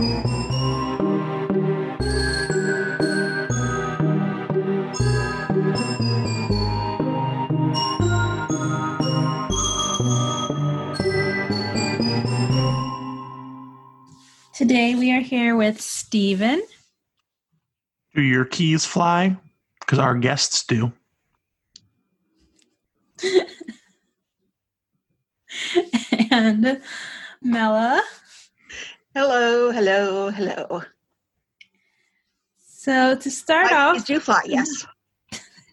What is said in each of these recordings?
Today we are here with Stephen. Do your keys fly? Because our guests do. and Mela. Hello, hello, hello. So to start My off, do fly, yes.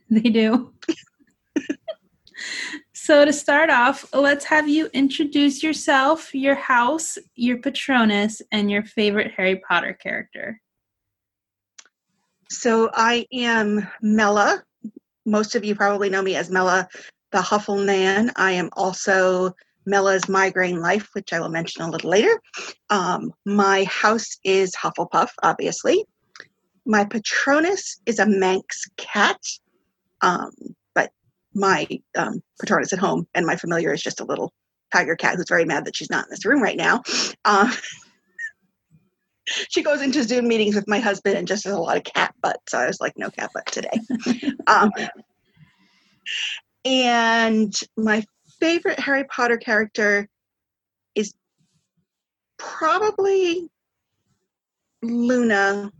they do. so to start off, let's have you introduce yourself, your house, your Patronus, and your favorite Harry Potter character. So I am Mela. Most of you probably know me as Mela the Huffle Nan. I am also Mela's Migraine Life, which I will mention a little later. Um, my house is Hufflepuff, obviously. My Patronus is a Manx cat, um, but my um, Patronus at home and my familiar is just a little tiger cat who's very mad that she's not in this room right now. Um, she goes into Zoom meetings with my husband and just has a lot of cat butt. So I was like, no cat butt today. um, and my favorite Harry Potter character is probably Luna.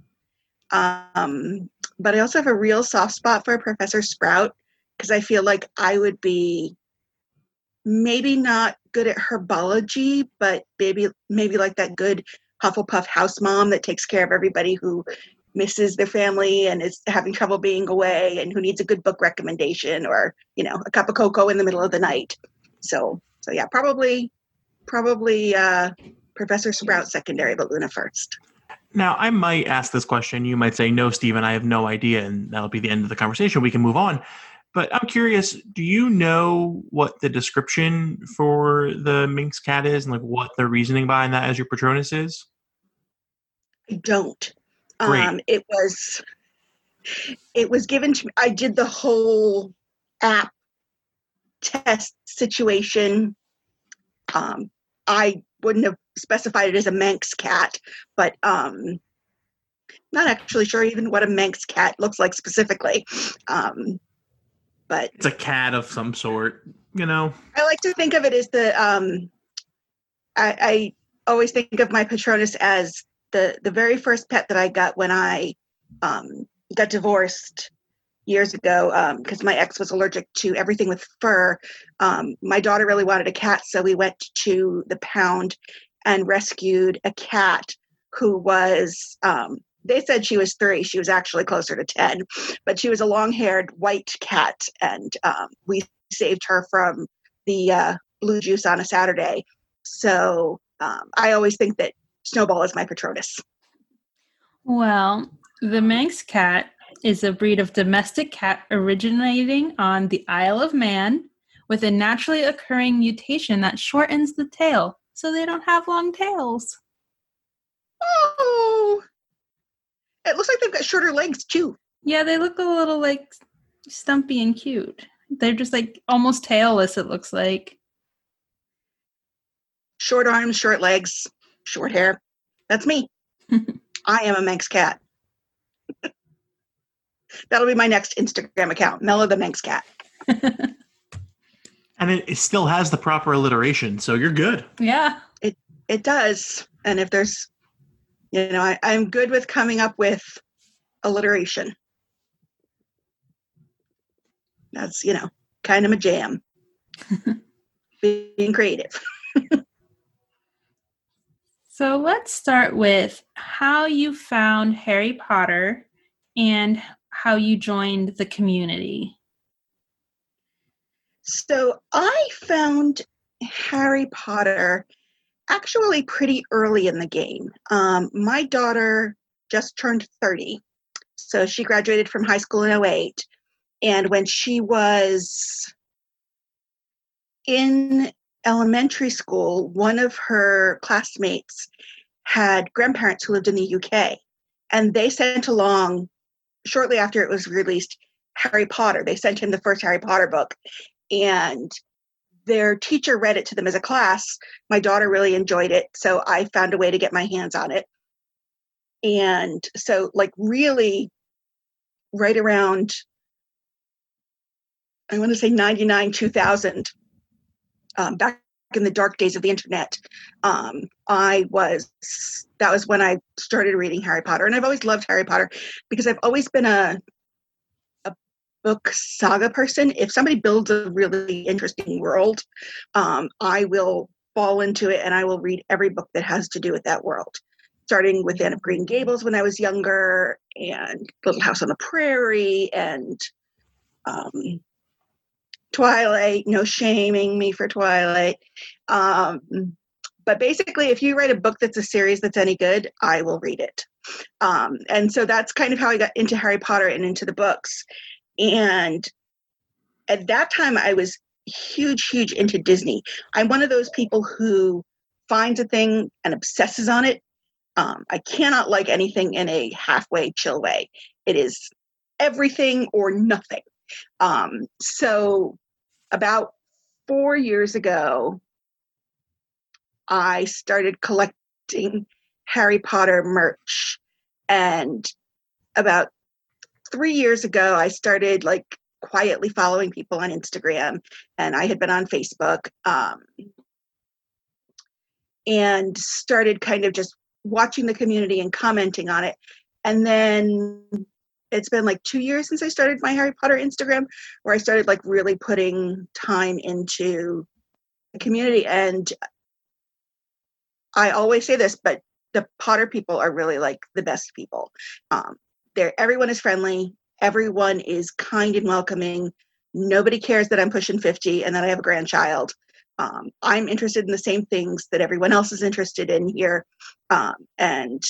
Um, but I also have a real soft spot for Professor Sprout because I feel like I would be maybe not good at herbology, but maybe maybe like that good Hufflepuff house mom that takes care of everybody who misses their family and is having trouble being away and who needs a good book recommendation or you know a cup of cocoa in the middle of the night so so yeah probably probably uh professor sprout secondary but luna first Now, I might ask this question. You might say, no, Stephen, I have no idea. And that'll be the end of the conversation. We can move on. But I'm curious do you know what the description for the Minx cat is and like what the reasoning behind that as your Patronus is? i don't Great. um it was it was given to me i did the whole app test situation um i wouldn't have specified it as a manx cat but um not actually sure even what a manx cat looks like specifically um but It's a cat of some sort, you know? I like to think of it as the um I, I always think of my Patronus as the the very first pet that I got when I um got divorced years ago because my ex was allergic to everything with fur. Um, my daughter really wanted a cat, so we went to the pound and rescued a cat who was um, they said she was three. She was actually closer to 10, but she was a long haired white cat. And um, we saved her from the uh, blue juice on a Saturday. So um, I always think that Snowball is my Patronus. Well, the Manx cat is a breed of domestic cat originating on the Isle of Man with a naturally occurring mutation that shortens the tail so they don't have long tails. Oh, it looks like they've got shorter legs too. Yeah, they look a little like stumpy and cute. They're just like almost tailless, it looks like. Short arms, short legs, short hair. That's me. I am a Manx cat. That'll be my next Instagram account, Mela the Manx cat. And it, it still has the proper alliteration, so you're good. yeah. It It does. And if there's, you know, I, I'm good with coming up with alliteration. That's, you know, kind of a jam. Being creative. So let's start with how you found Harry Potter and how you joined the community. So I found Harry Potter actually pretty early in the game. Um, my daughter just turned 30, so she graduated from high school in 08. And when she was in elementary school, one of her classmates had grandparents who lived in the UK, and they sent along shortly after it was released Harry Potter. They sent him the first Harry Potter book, and their teacher read it to them as a class. My daughter really enjoyed it, so I found a way to get my hands on it. and so like really right around i want to say 99 2000 um, back in the dark days of the internet um, i was that was when i started reading harry potter and i've always loved harry potter because i've always been a a book saga person. If somebody builds a really interesting world um, i will fall into it and i will read every book that has to do with that world starting with Anne of Green Gables when I was younger, and Little House on the Prairie, and um, Twilight. No shaming me for Twilight. Um, but basically, if you write a book that's a series that's any good, I will read it. Um, and so that's kind of how I got into Harry Potter and into the books. And at that time, I was huge, huge into Disney. I'm one of those people who finds a thing and obsesses on it um, I cannot like anything in a halfway chill way. It is everything or nothing. Um, so, about four years ago, I started collecting Harry Potter merch. And about three years ago, I started like quietly following people on Instagram, and I had been on Facebook. Um, and started kind of just watching the community and commenting on it. And then it's been like two years since I started my Harry Potter Instagram, where I started like really putting time into the community. And I always say this, but the Potter people are really like the best people. Um, they're everyone is friendly, everyone is kind and welcoming. Nobody cares that I'm pushing 50 and that I have a grandchild um, I'm interested in the same things that everyone else is interested in here. Um, and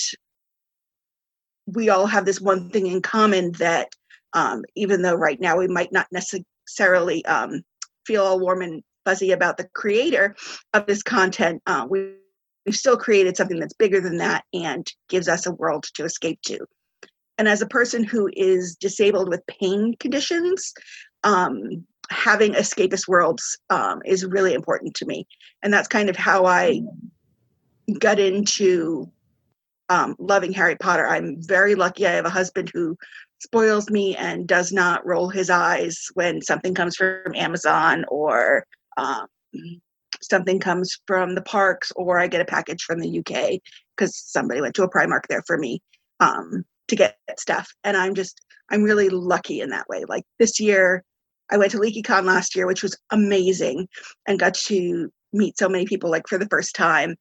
we all have this one thing in common that um, even though right now we might not necessarily um, feel all warm and fuzzy about the creator of this content, uh, we, we've still created something that's bigger than that and gives us a world to escape to. And as a person who is disabled with pain conditions, um, having escapist worlds um, is really important to me and that's kind of how i got into um, loving harry potter. I'm very lucky. I have a husband who spoils me and does not roll his eyes when something comes from amazon or um, something comes from the parks or i get a package from the uk because somebody went to a primark there for me um, to get stuff. And i'm just i'm really lucky in that way. Like this year I went to LeakyCon last year, which was amazing, and got to meet so many people like for the first time.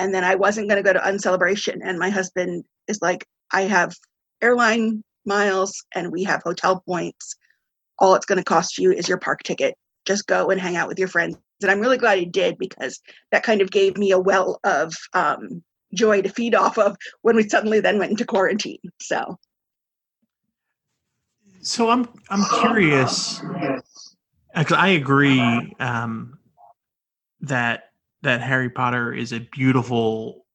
And then I wasn't going to go to A Celebration, and my husband is like, "I have airline miles and we have hotel points. All it's going to cost you is your park ticket. Just go and hang out with your friends." And I'm really glad he did because that kind of gave me a well of um, joy to feed off of when we suddenly then went into quarantine. So so I'm I'm curious I agree um, that that Harry Potter is a beautiful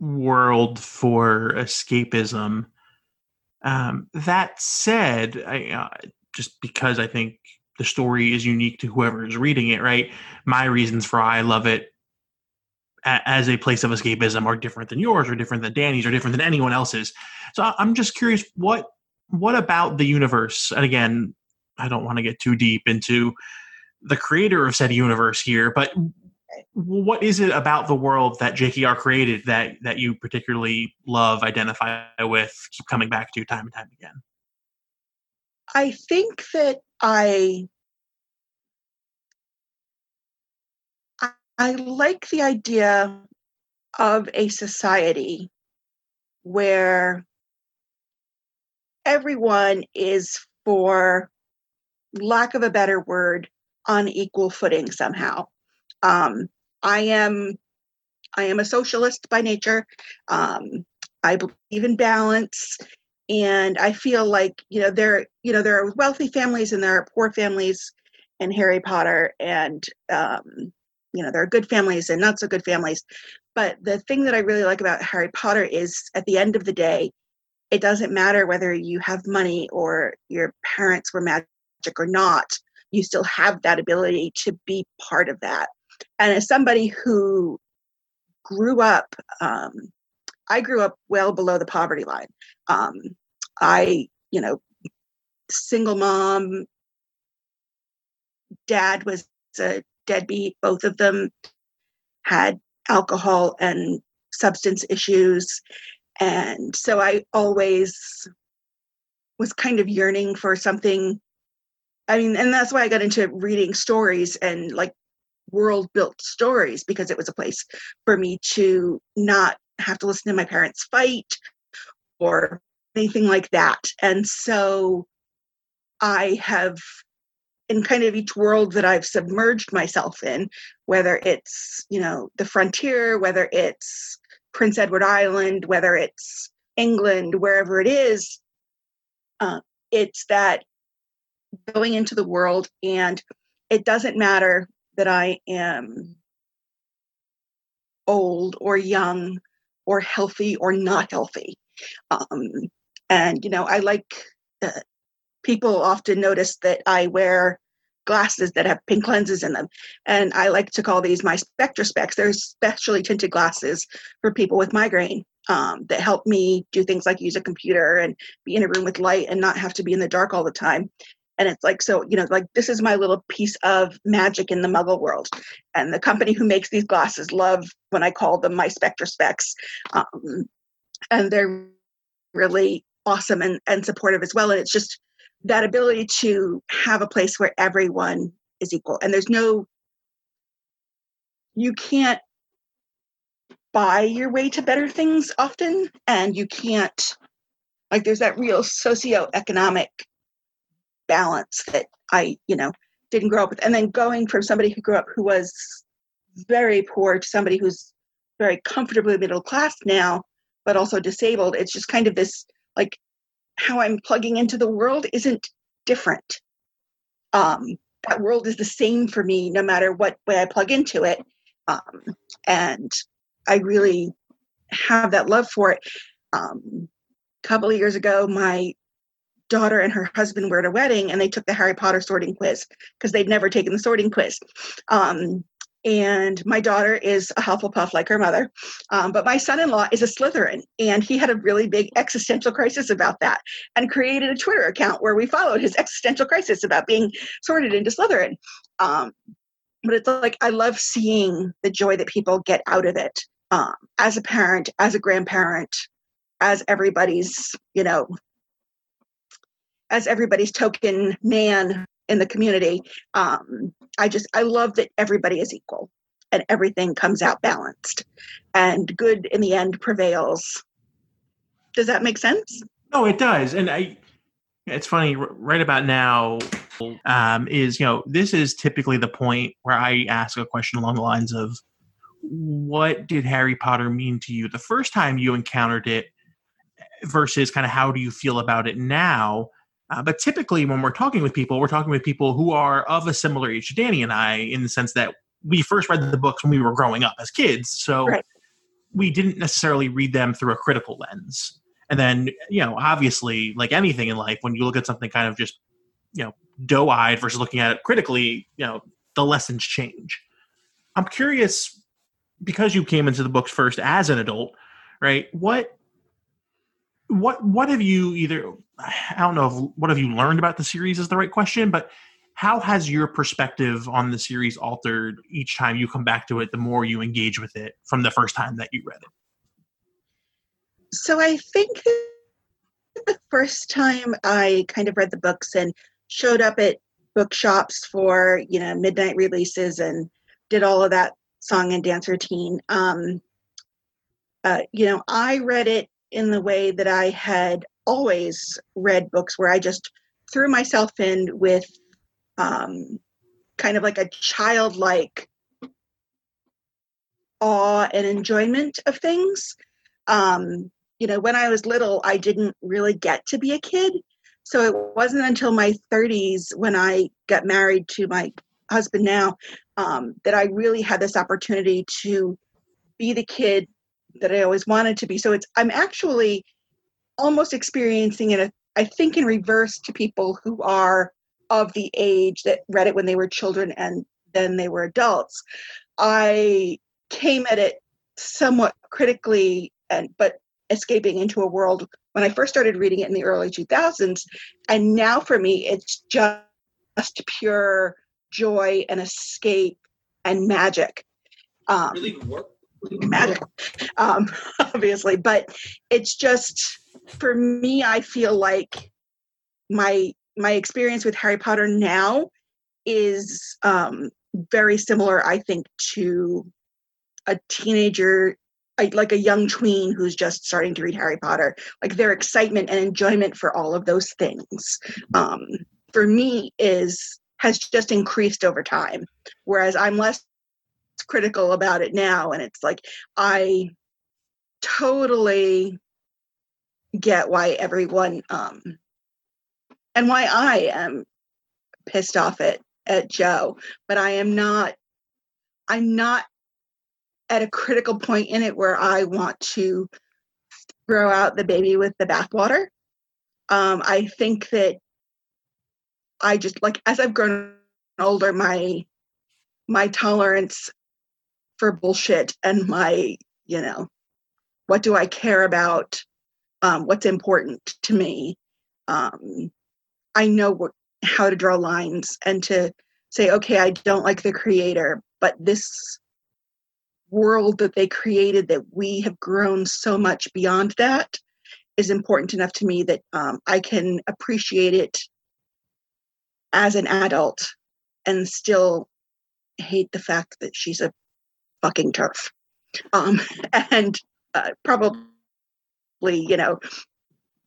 world for escapism. Um, that said, I, uh, just because I think the story is unique to whoever is reading it, right? My reasons for I love it a, as a place of escapism are different than yours, or different than Danny's, or different than anyone else's. So I'm just curious what what about the universe? And again, I don't want to get too deep into the creator of said universe here, but what is it about the world that JKR created that that you particularly love, identify with, keep coming back to time and time again? I think that I I like the idea of a society where everyone is, for lack of a better word, on equal footing somehow. Um, I am I am a socialist by nature. Um, I believe in balance, and I feel like you know there you know there are wealthy families and there are poor families in Harry Potter, and um, you know there are good families and not so good families. But the thing that I really like about Harry Potter is, at the end of the day, it doesn't matter whether you have money or your parents were magic or not you still have that ability to be part of that and as somebody who grew up um, I grew up well below the poverty line. Um, I, you know, single mom, dad was a deadbeat. Both of them had alcohol and substance issues. And so I always was kind of yearning for something. I mean, and that's why I got into reading stories and like world built stories because it was a place for me to not have to listen to my parents fight or anything like that. And so I have in kind of each world that I've submerged myself in, whether it's, you know, the frontier, whether it's Prince Edward Island, whether it's England, wherever it is, uh, it's that going into the world and it doesn't matter that I am old or young or healthy or not healthy. Um, and, you know, I like uh, people often notice that I wear glasses that have pink lenses in them. And I like to call these my SpectraSpecs. They're specially tinted glasses for people with migraine um, that help me do things like use a computer and be in a room with light and not have to be in the dark all the time. And it's like, so, you know, like this is my little piece of magic in the muggle world. And the company who makes these glasses love when I call them my SpectraSpecs. Um, and they're really awesome and, and supportive as well. And it's just that ability to have a place where everyone is equal and there's no you can't buy your way to better things often and you can't like there's that real socioeconomic balance that i you know didn't grow up with and then going from somebody who grew up who was very poor to somebody who's very comfortably middle class now but also disabled it's just kind of this like how I'm plugging into the world isn't different. Um, that world is the same for me no matter what way I plug into it. Um, and I really have that love for it. Um, a couple of years ago, my daughter and her husband were at a wedding and they took the Harry Potter sorting quiz because they'd never taken the sorting quiz. Um, and my daughter is a Hufflepuff like her mother. Um, but my son in law is a Slytherin, and he had a really big existential crisis about that and created a Twitter account where we followed his existential crisis about being sorted into Slytherin. Um, but it's like I love seeing the joy that people get out of it um, as a parent, as a grandparent, as everybody's, you know, as everybody's token man in the community. Um, I just I love that everybody is equal and everything comes out balanced and good in the end prevails. Does that make sense? No, it does. And I it's funny right about now um, is you know this is typically the point where I ask a question along the lines of what did Harry Potter mean to you the first time you encountered it versus kind of how do you feel about it now uh, but typically, when we're talking with people, we're talking with people who are of a similar age to Danny and I, in the sense that we first read the books when we were growing up as kids. So right. we didn't necessarily read them through a critical lens. And then, you know, obviously, like anything in life, when you look at something kind of just, you know, doe eyed versus looking at it critically, you know, the lessons change. I'm curious, because you came into the books first as an adult, right? What what what have you either I don't know if what have you learned about the series is the right question, but how has your perspective on the series altered each time you come back to it the more you engage with it from the first time that you read it? So I think the first time I kind of read the books and showed up at bookshops for, you know, midnight releases and did all of that song and dance routine. Um, uh, you know, I read it in the way that I had always read books where I just threw myself in with um, kind of like a childlike awe and enjoyment of things. Um, you know, when I was little, I didn't really get to be a kid. So it wasn't until my 30s when I got married to my husband now um, that I really had this opportunity to be the kid that I always wanted to be. So it's I'm actually almost experiencing it I think in reverse to people who are of the age that read it when they were children and then they were adults. I came at it somewhat critically and but escaping into a world when I first started reading it in the early 2000s. And now for me, it's just, pure joy and escape and magic. Um, really magic, um, obviously, but it's just for me. I feel like my my experience with Harry Potter now is um, very similar, I think, to a teenager like a young tween who's just starting to read Harry Potter, like their excitement and enjoyment for all of those things, um, for me is has just increased over time. Whereas I'm less critical about it now, and it's like I totally get why everyone um, and why I am pissed off at at Jo but I am not. I'm not at a critical point in it where I want to throw out the baby with the bathwater. Um, I think that I just like as I've grown older, my my tolerance for bullshit and my you know what do I care about, um, what's important to me. Um, I know what, how to draw lines and to say, okay, I don't like the creator, but this world that they created that we have grown so much beyond that is important enough to me that um, I can appreciate it as an adult and still hate the fact that she's a fucking TERF. Um, and uh, probably, you know,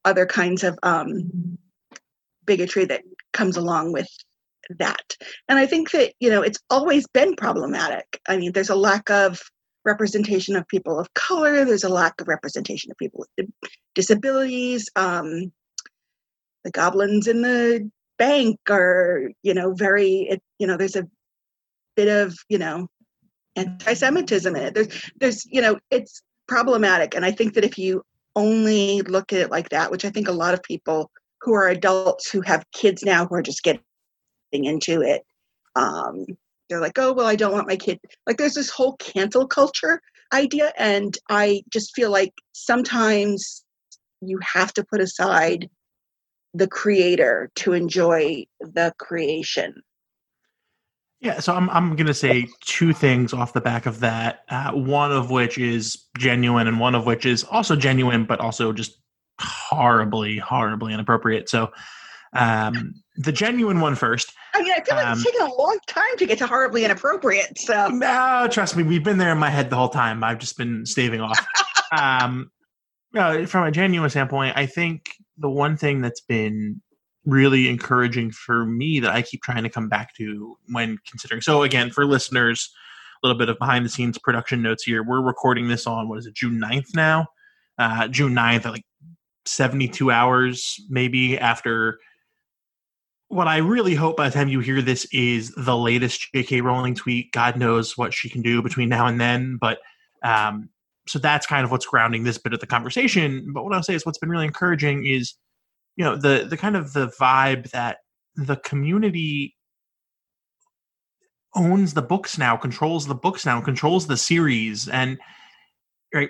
other kinds of um, bigotry that comes along with that. And I think that, you know, it's always been problematic. I mean, there's a lack of representation of people of color, there's a lack of representation of people with disabilities. Um, the goblins in the bank are, you know, very, it, you know, there's a bit of, you know, anti-Semitism in it. There's, there's, you know, it's problematic. And I think that if you only look at it like that, which I think a lot of people who are adults who have kids now who are just getting into it, um, they're like, oh, well, I don't want my kid. Like, there's this whole cancel culture idea. And I just feel like sometimes you have to put aside the creator to enjoy the creation. Yeah, so I'm I'm going to say two things off the back of that. Uh, one of which is genuine, and one of which is also genuine, but also just horribly, horribly inappropriate. So, um, the genuine one first. I mean, I feel like um, it's taken a long time to get to horribly inappropriate. So no, trust me, we've been there in my head the whole time. I've just been staving off. um, no, from a genuine standpoint, I think the one thing that's been really encouraging for me that I keep trying to come back to when considering. So again, for listeners, a little bit of behind the scenes production notes here. We're recording this on what is it, June 9th now? Uh, June 9th, like 72 hours maybe after what I really hope by the time you hear this is the latest J.K. Rowling tweet. God knows what she can do between now and then, but um, so that's kind of what's grounding this bit of the conversation. But what I'll say is what's been really encouraging is, you know, the the kind of the vibe that the community owns the books now, controls the books now, controls the series, and right.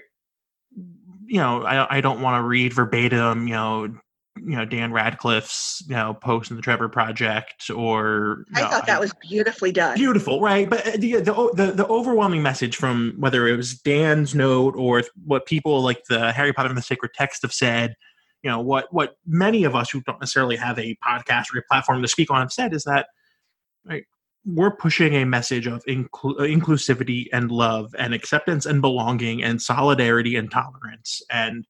You know, I, I don't want to read verbatim, you know, you know Dan Radcliffe's you know post in the Trevor Project or I thought that was beautifully done. Beautiful, right? But uh, the, the the the overwhelming message from whether it was Dan's note or what people like the Harry Potter and the Sacred Text have said, you know what what many of us who don't necessarily have a podcast or a platform to speak on have said is that right we're pushing a message of inclu- inclusivity and love and acceptance and belonging and solidarity and tolerance. And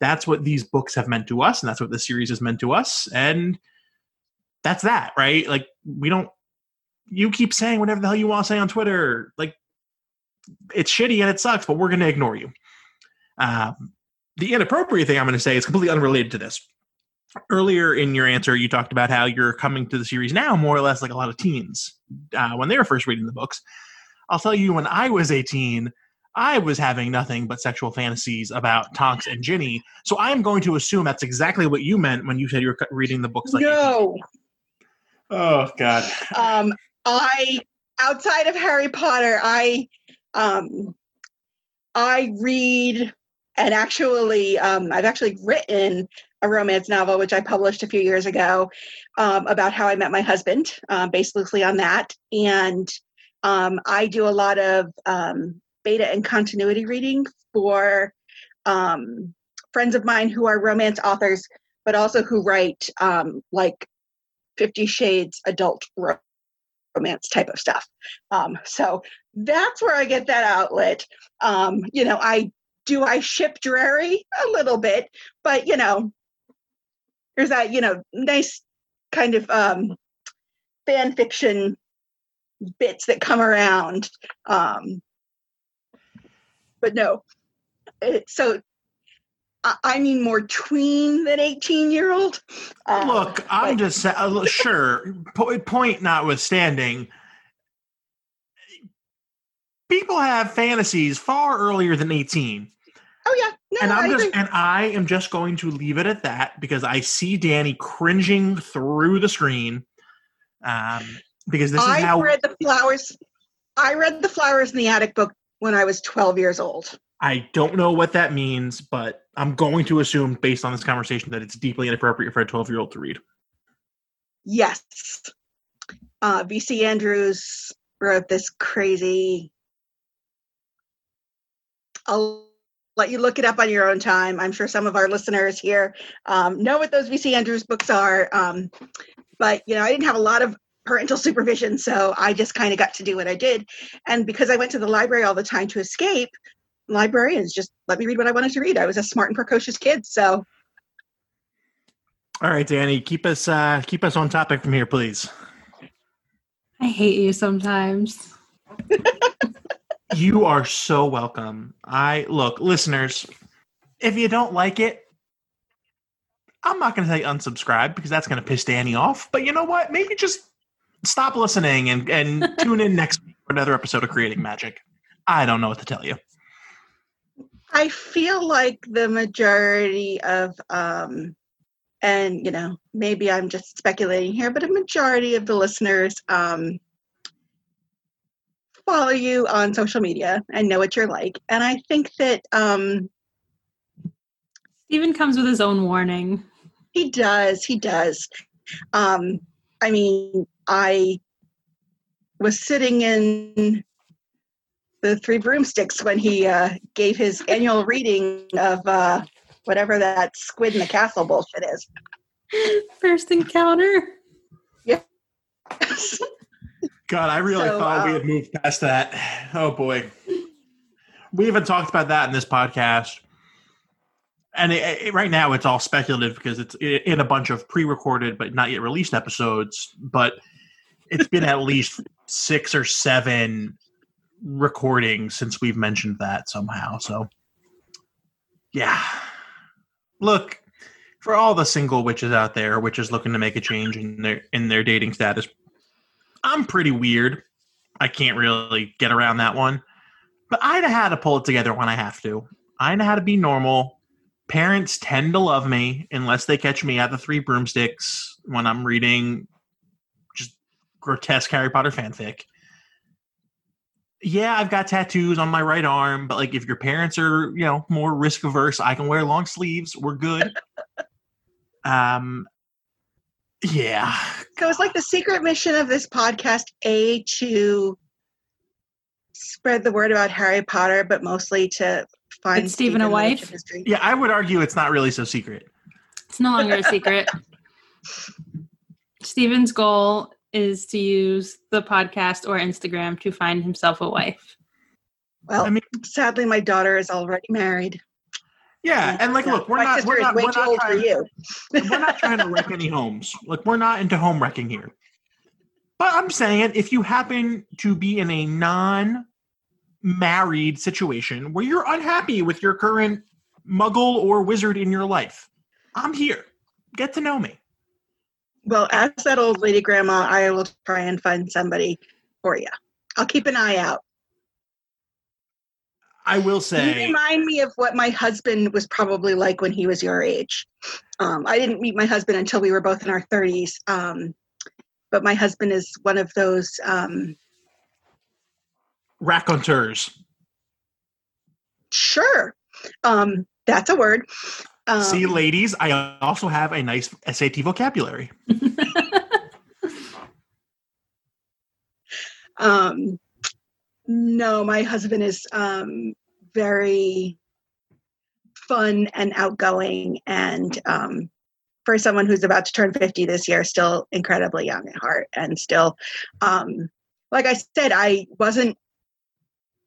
that's what these books have meant to us and that's what the series has meant to us. And that's that right? Like we don't you keep saying whatever the hell you want to say on twitter. Like it's shitty and it sucks but we're going to ignore you. Um, the inappropriate thing i'm going to say is completely unrelated to this earlier in your answer you talked about how you're coming to the series now more or less like a lot of teens uh, when they were first reading the books i'll tell you when i was 18 I was having nothing but sexual fantasies about Tonks and Ginny. So I'm going to assume that's exactly what you meant when you said you were reading the books. Like no. Oh God. Um, I outside of Harry Potter, I um, I read and actually, um, I've actually written a romance novel, which I published a few years ago, um, about how I met my husband, uh, basically on that. And um, I do a lot of um, beta and continuity reading for um, friends of mine who are romance authors, but also who write um, like Fifty Shades adult romance type of stuff. Um, so that's where I get that outlet. Um, you know, I do I ship Drarry a little bit, but you know, there's that you know nice kind of um, fan fiction bits that come around. Um, but no, it, so I mean more tween than 18 year old. Uh, Look, I'm but, just uh, sure, point notwithstanding, people have fantasies far earlier than 18. Oh yeah. No, and I'm I just agree. and I am just going to leave it at that because I see Danny cringing through the screen. Um, because this is how I read the flowers. I read the flowers in the attic book when I was 12 years old. I don't know what that means, but I'm going to assume, based on this conversation, that it's deeply inappropriate for a 12 year old to read. Yes. Uh, VC Andrews wrote this crazy. I'll let you look it up on your own time. I'm sure some of our listeners here um, know what those VC Andrews books are. Um, but, you know, I didn't have a lot of parental supervision, so I just kind of got to do what I did. And because I went to the library all the time to escape, librarians just let me read what I wanted to read. I was a smart and precocious kid, so. All right, Danny, keep us uh, keep us on topic from here, please. I hate you sometimes. you are so welcome. I look, listeners, if you don't like it, I'm not going to say unsubscribe because that's going to piss Danny off. But you know what? Maybe just stop listening and, and tune in next week for another episode of Creating Magic. I don't know what to tell you. I feel like the majority of, um, and you know, maybe I'm just speculating here, but a majority of the listeners um, follow you on social media and know what you're like. And I think that um, Stephen comes with his own warning. He does. He does. Um, I mean, I was sitting in the Three Broomsticks when he uh, gave his annual reading of uh, whatever that squid in the castle bullshit is. First encounter. Yeah. God, I really so, thought we had um, moved past that. Oh boy, we haven't talked about that in this podcast. And it, it, right now, it's all speculative because it's in a bunch of pre-recorded but not yet released episodes. But it's been at least six or seven recordings since we've mentioned that somehow. So, yeah. Look, for all the single witches out there, witches looking to make a change in their in their dating status, I'm pretty weird. I can't really get around that one. But I know how to pull it together when I have to. I know how to be normal. Parents tend to love me unless they catch me at the Three Broomsticks when I'm reading just grotesque Harry Potter fanfic yeah, I've got tattoos on my right arm, but like if your parents are, you know, more risk averse, I can wear long sleeves. We're good. um yeah. So it's like the secret mission of this podcast, A to spread the word about Harry Potter, but mostly to find Stephen, Stephen a wife. Yeah, I would argue it's not really so secret. It's no longer a secret. Stephen's goal is to use the podcast or Instagram to find himself a wife. Well, I mean, sadly, my daughter is already married. Yeah, and like, look, we're not, we're not, we're not, trying, we're not trying to wreck any homes. Like, we're not into home wrecking here. But I'm saying, if you happen to be in a non-married situation where you're unhappy with your current muggle or wizard in your life, I'm here. Get to know me. Well, as that old lady grandma, I will try and find somebody for you. I'll keep an eye out. I will say. You remind me of what my husband was probably like when he was your age. Um, I didn't meet my husband until we were both in our 30s. Um, but my husband is one of those. Um, Raconteurs. Sure. Um, that's a word. Um, See, ladies, I also have a nice SAT vocabulary. um, no, my husband is um, very fun and outgoing, and um, for someone who's about to turn 50 this year, still incredibly young at heart, and still, um, like I said, I wasn't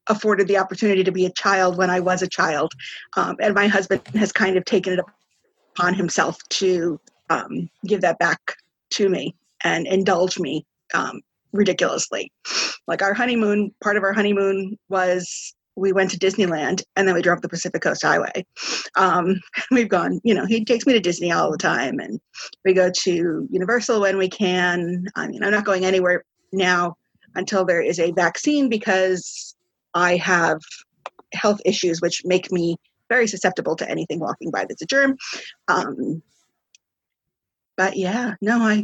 afforded the opportunity to be a child when I was a child, um, and my husband has kind of taken it upon himself to um, give that back to me and indulge me um, ridiculously. Like our honeymoon, part of our honeymoon was we went to Disneyland and then we drove the Pacific Coast Highway. Um, we've gone, you know, he takes me to Disney all the time and we go to Universal when we can. I mean, I'm not going anywhere now until there is a vaccine because I have health issues which make me very susceptible to anything walking by that's a germ. Um, but yeah, no, I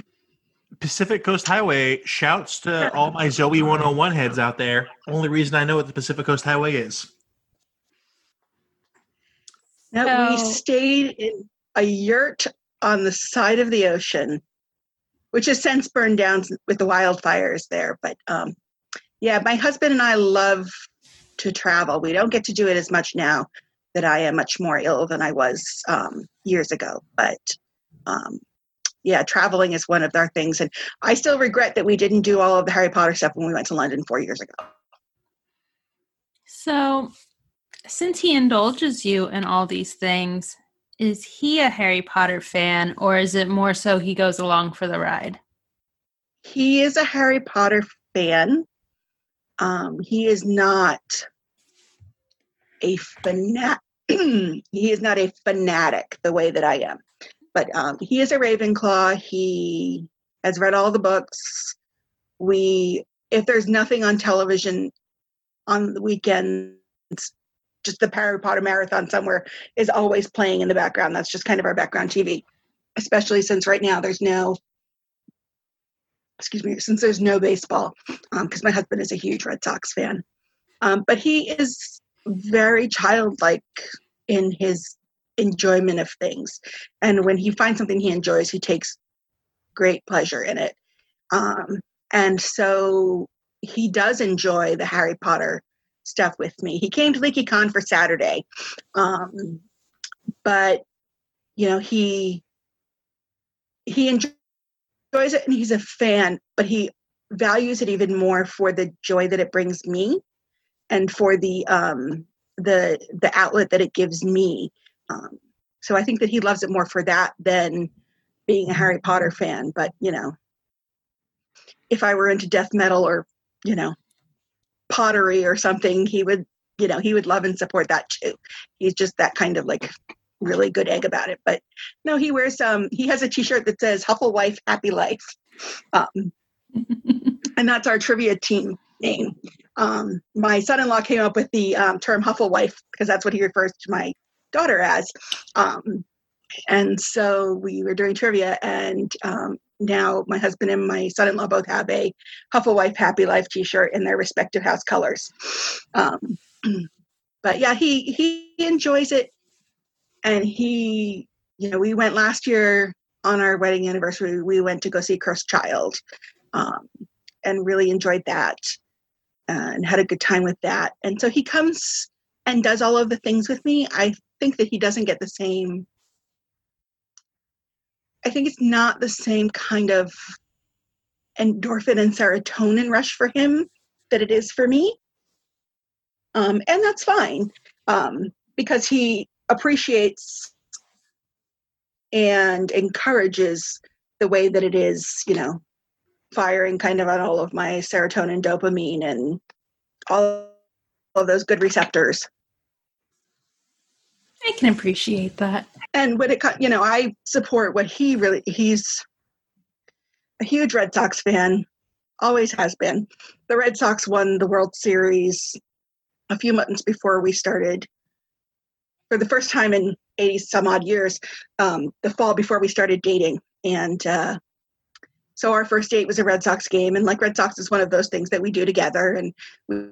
Pacific Coast Highway. Shouts to all my Zoe 101 heads out there. Only reason I know what the Pacific Coast Highway is. Now we stayed in a yurt on the side of the ocean, which has since burned down with the wildfires there. But um, yeah, my husband and I love to travel. We don't get to do it as much now that I am much more ill than I was um, years ago. But um, yeah, traveling is one of our things. And I still regret that we didn't do all of the Harry Potter stuff when we went to London four years ago. So, since he indulges you in all these things, is he a Harry Potter fan or is it more so he goes along for the ride? he is a Harry Potter fan. Um, he is not a fanatic. he is not a fanatic the way that I am, but um, he is a Ravenclaw. He has read all the books. We, if there's nothing on television on the weekends, just the Harry Potter marathon somewhere is always playing in the background. That's just kind of our background TV, especially since right now there's no excuse me, since there's no baseball, because my husband is a huge Red Sox fan. Um, but he is very childlike in his enjoyment of things. And when he finds something he enjoys, he takes great pleasure in it. Um, and so he does enjoy the Harry Potter stuff with me. He came to LeakyCon for Saturday. Um, but, you know, he he enjoys enjoys it and he's a fan, but he values it even more for the joy that it brings me and for the um the the outlet that it gives me. Um, so I think that he loves it more for that than being a Harry Potter fan. But you know, if I were into death metal or you know pottery or something, he would you know he would love and support that too. He's just that kind of like really good egg about it. But no, he wears um he has a T-shirt that says "Hufflewife Happy Life," um, and that's our trivia team name. Um, my son-in-law came up with the um, term "Hufflewife" because that's what he refers to my daughter as. Um, and so we were doing trivia, and um, now my husband and my son-in-law both have a Hufflewife Happy Life T-shirt in their respective house colors. Um, but yeah, he he enjoys it and he you know we went last year on our wedding anniversary we went to go see cursed child um, and really enjoyed that and had a good time with that and so he comes and does all of the things with me i think that he doesn't get the same i think it's not the same kind of endorphin and serotonin rush for him that it is for me um, and that's fine um, because he appreciates and encourages the way that it is, you know, firing kind of on all of my serotonin, dopamine, and all of those good receptors. I can appreciate that. And when it, co- you know, I support what he really, he's a huge Red Sox fan, always has been. The Red Sox won the World Series a few months before we started for the first time in 80 some odd years, um, the fall before we started dating. And uh, so our first date was a Red Sox game. And like Red Sox is one of those things that we do together. And we,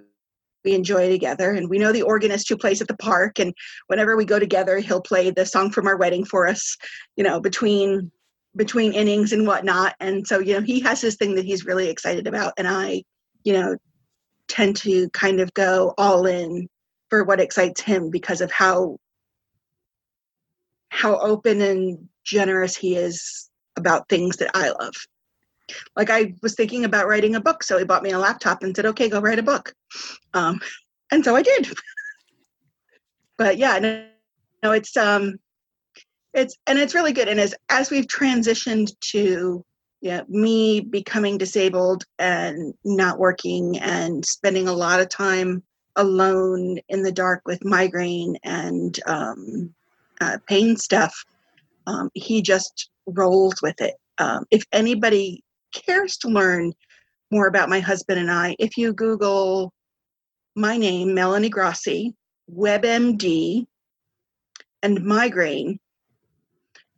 we enjoy together. And we know the organist who plays at the park. And whenever we go together, he'll play the song from our wedding for us, you know, between between innings and whatnot. And so, you know, he has his thing that he's really excited about. And I, you know, tend to kind of go all in for what excites him because of how how open and generous he is about things that I love. Like I was thinking about writing a book, so he bought me a laptop and said, "Okay, go write a book," um, and so I did. but yeah, no, no, it's um, it's and it's really good. And as as we've transitioned to yeah, me becoming disabled and not working and spending a lot of time alone in the dark with migraine and um, uh, pain stuff, um, he just rolls with it. Um, if anybody cares to learn more about my husband and I, if you Google my name, Melanie Grassi, WebMD, and migraine,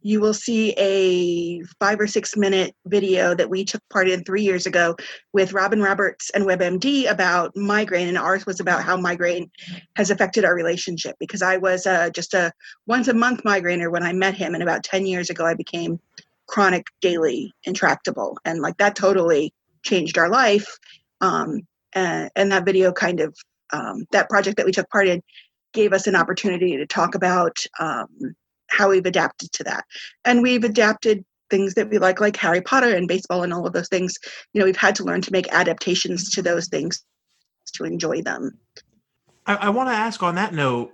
you will see a five or six minute video that we took part in three years ago with Robin Roberts and WebMD about migraine, and ours was about how migraine has affected our relationship. Because I was uh, just a once a month migrainer when I met him, and about ten years ago I became chronic, daily, intractable, and like that totally changed our life. Um, and, and that video kind of um, that project that we took part in gave us an opportunity to talk about um, how we've adapted to that. And we've adapted things that we like, like Harry Potter and baseball and all of those things. You know, we've had to learn to make adaptations to those things to enjoy them. I, I want to ask on that note,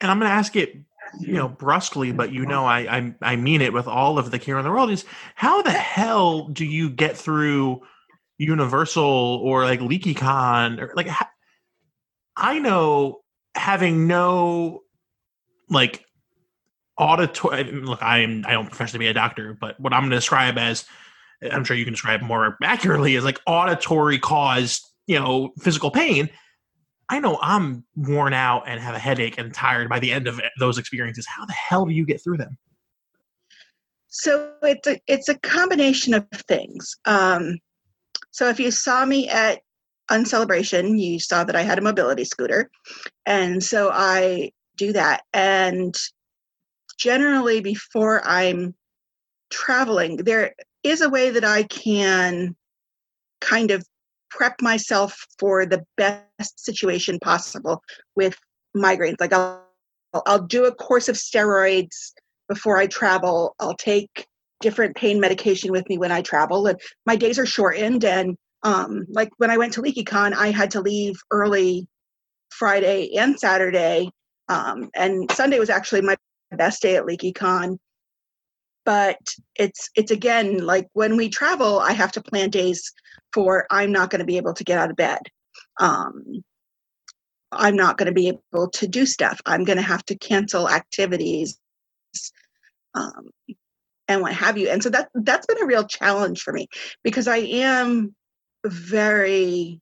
and I'm going to ask it, you know, brusquely, but you know, I, I I mean it with all of the care in the world. Is how the hell do you get through Universal or like LeakyCon or like? I know having no like auditory look i am i don't profess to be a doctor but what i'm going to describe as i'm sure you can describe more accurately is like auditory caused you know physical pain i know i'm worn out and have a headache and tired by the end of those experiences. How the hell do you get through them? So it's a it's a combination of things. Um, so if you saw me at A Celebration you saw that i had a mobility scooter. And so i do that. And generally before I'm traveling, there is a way that I can kind of prep myself for the best situation possible with migraines. Like I'll I'll do a course of steroids before I travel. I'll take different pain medication with me when I travel, and my days are shortened. And um, like when I went to LeakyCon, I had to leave early Friday and Saturday, um, and Sunday was actually my best day at LeakyCon. But it's it's again like when we travel, I have to plan days for I'm not going to be able to get out of bed. Um, I'm not going to be able to do stuff. I'm going to have to cancel activities um, and what have you. And so that that's been a real challenge for me because I am very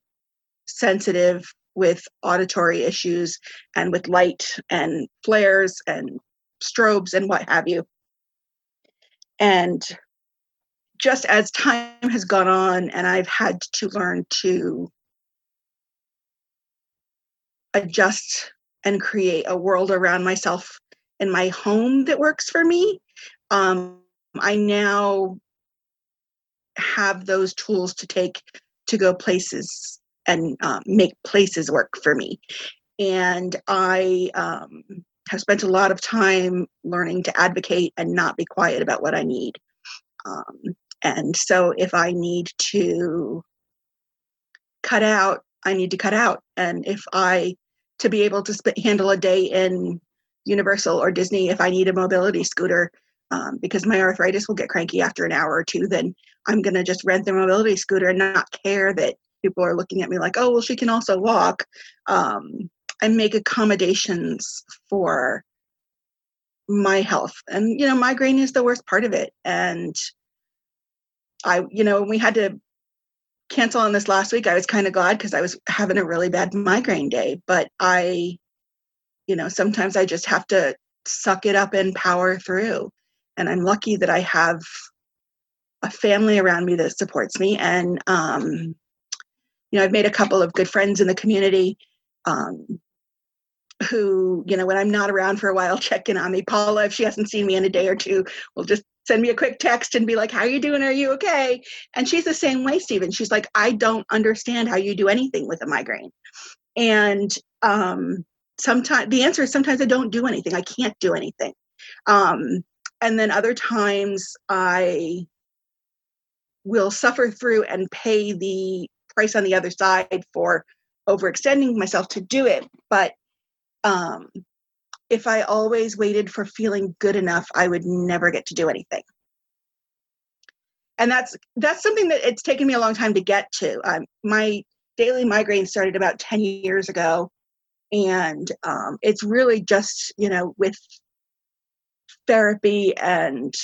sensitive with auditory issues and with light and flares and strobes and what have you. And just as time has gone on and I've had to learn to adjust and create a world around myself in my home that works for me, um, I now have those tools to take to go places and um, make places work for me. And I um, have spent a lot of time learning to advocate and not be quiet about what I need. Um, and so if I need to cut out, I need to cut out. And if I, to be able to sp- handle a day in Universal or Disney, if I need a mobility scooter, um, because my arthritis will get cranky after an hour or two, then I'm going to just rent the mobility scooter and not care that people are looking at me like, oh, well, she can also walk. Um, and make accommodations for my health. And, you know, migraine is the worst part of it. And I, you know, we had to cancel on this last week. I was kind of glad because I was having a really bad migraine day. But I, you know, sometimes I just have to suck it up and power through. And I'm lucky that I have a family around me that supports me. And, um, you know, I've made a couple of good friends in the community um, who, you know, when I'm not around for a while, check in on me. Paula, if she hasn't seen me in a day or two, will just send me a quick text and be like, How are you doing? Are you okay? And she's the same way, Stephen. She's like, I don't understand how you do anything with a migraine. And um, sometimes the answer is sometimes I don't do anything. I can't do anything. Um, and then other times I will suffer through and pay the price on the other side for overextending myself to do it. But um, if I always waited for feeling good enough, I would never get to do anything. And that's that's something that it's taken me a long time to get to. Um, my daily migraine started about 10 years ago and um, it's really just you know with therapy and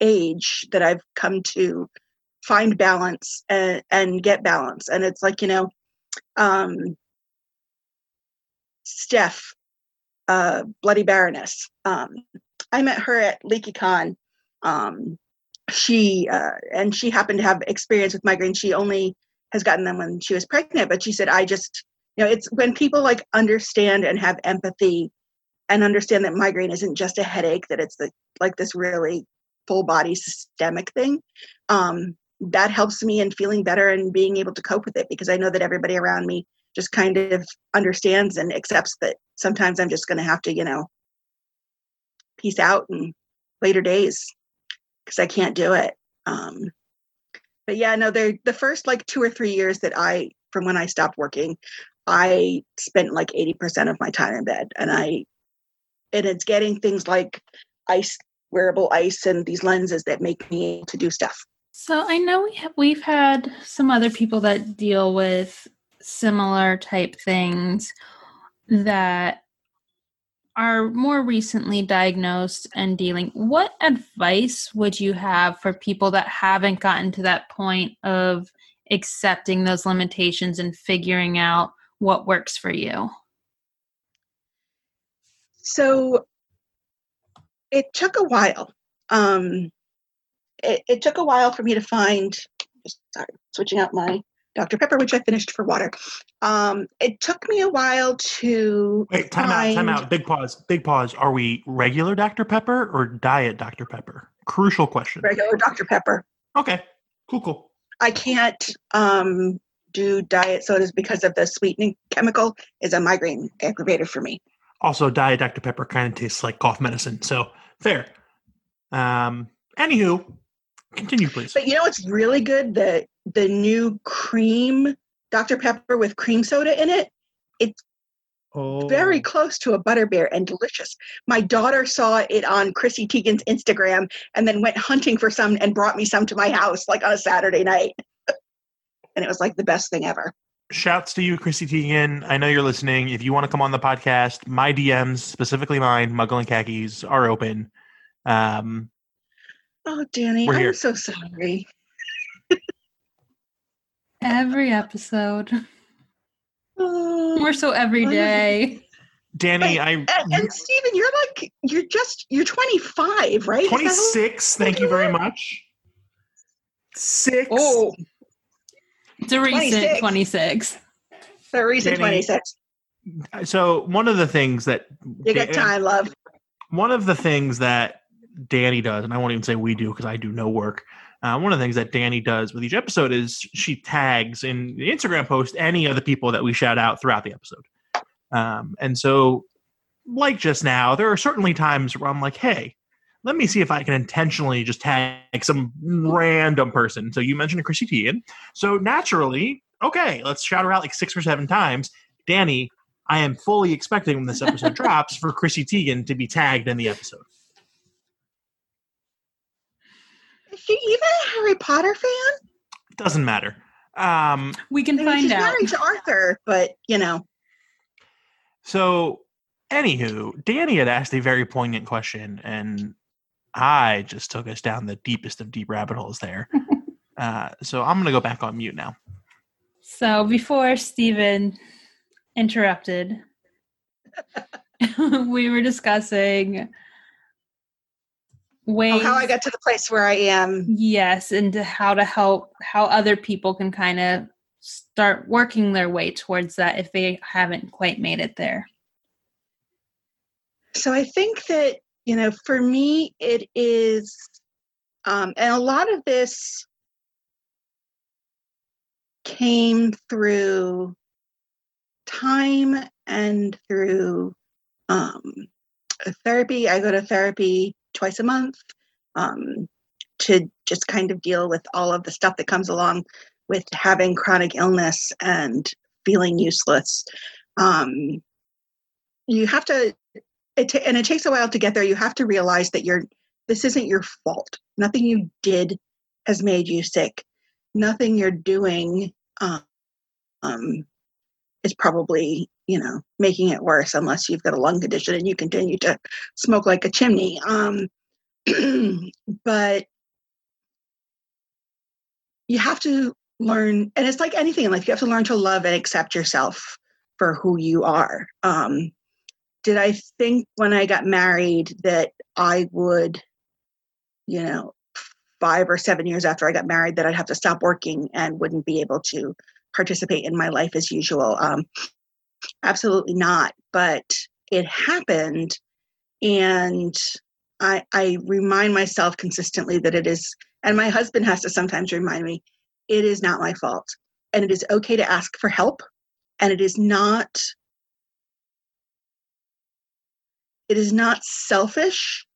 age that i've come to find balance and, and get balance and it's like you know um, steph uh, bloody baroness. Um, i met her at LeakyCon um, she uh, and she happened to have experience with migraine she only has gotten them when she was pregnant but she said i just you know it's when people like understand and have empathy and understand that migraine isn't just a headache that it's the like this really full body systemic thing um, that helps me in feeling better and being able to cope with it because i know that everybody around me just kind of understands and accepts that sometimes i'm just going to have to you know peace out in later days because i can't do it um, but yeah no they're the first like two or three years that i from when i stopped working I spent like 80% of my time in bed and I and it's getting things like ice wearable ice and these lenses that make me able to do stuff. So I know we have we've had some other people that deal with similar type things that are more recently diagnosed and dealing. What advice would you have for people that haven't gotten to that point of accepting those limitations and figuring out what works for you? So it took a while. Um, it, it took a while for me to find, sorry, switching out my Dr. Pepper, which I finished for water. Um, it took me a while to. Wait, time find... out, time out. Big pause, big pause. Are we regular Dr. Pepper or diet Dr. Pepper? Crucial question. Regular Dr. Pepper. Okay, cool, cool. I can't um, do diet sodas because of the sweetening chemical is a migraine aggravator for me. Also, diet Dr. Pepper kind of tastes like cough medicine, so fair. Um, anywho, continue, please. But you know what's really good? The the new cream Dr. Pepper with cream soda in it. It's oh. very close to a butterbeer and delicious. My daughter saw it on Chrissy Teigen's Instagram and then went hunting for some and brought me some to my house like on a Saturday night and it was like the best thing ever. Shouts to you, Chrissy Teigen. I know you're listening. If you want to come on the podcast, my DMs, specifically mine, Muggle and Khakis, are open. Um, oh, Danny, I'm here. so sorry. every episode. Oh, More so every day. Danny, I and, and Stephen, you're like you're just you're 25, right? 26. Thank you very much. Six. Oh, it's a recent 26. 26. A recent Danny, 26. So one of the things that you got time, love. One of the things that Danny does, and I won't even say we do because I do no work. Uh, one of the things that Danny does with each episode is she tags in the Instagram post any of the people that we shout out throughout the episode. Um, and so, like just now, there are certainly times where I'm like, hey, let me see if I can intentionally just tag some random person. So you mentioned Chrissy Teigen. So naturally, okay, let's shout her out like six or seven times. Danny, I am fully expecting when this episode drops for Chrissy Teigen to be tagged in the episode. Is she even a Harry Potter fan? Doesn't matter. Um, we can I mean, find she's out. Married to Arthur, but you know. So, anywho, Danny had asked a very poignant question, and I just took us down the deepest of deep rabbit holes there. uh, so I'm going to go back on mute now. So before Stephen interrupted, we were discussing ways oh, how I got to the place where I am. Yes, and how to help how other people can kind of start working their way towards that if they haven't quite made it there? So I think that, you know, for me, it is, um, and a lot of this came through time and through um, therapy. I go to therapy twice a month um, to just kind of deal with all of the stuff that comes along with having chronic illness and feeling useless. Um, you have to, it t- and it takes a while to get there. You have to realize that you're, this isn't your fault. Nothing you did has made you sick. Nothing you're doing um, is probably you know making it worse unless you've got a lung condition and you continue to smoke like a chimney. Um, but you have to learn and it's like anything in life you have to learn to love and accept yourself for who you are. Um, did i think when i got married that i would you know five or seven years after i got married that i'd have to stop working and wouldn't be able to participate in my life as usual. Um, absolutely not but it happened and I, I remind myself consistently that it is and my husband has to sometimes remind me it is not my fault and it is okay to ask for help and it is not it is not selfish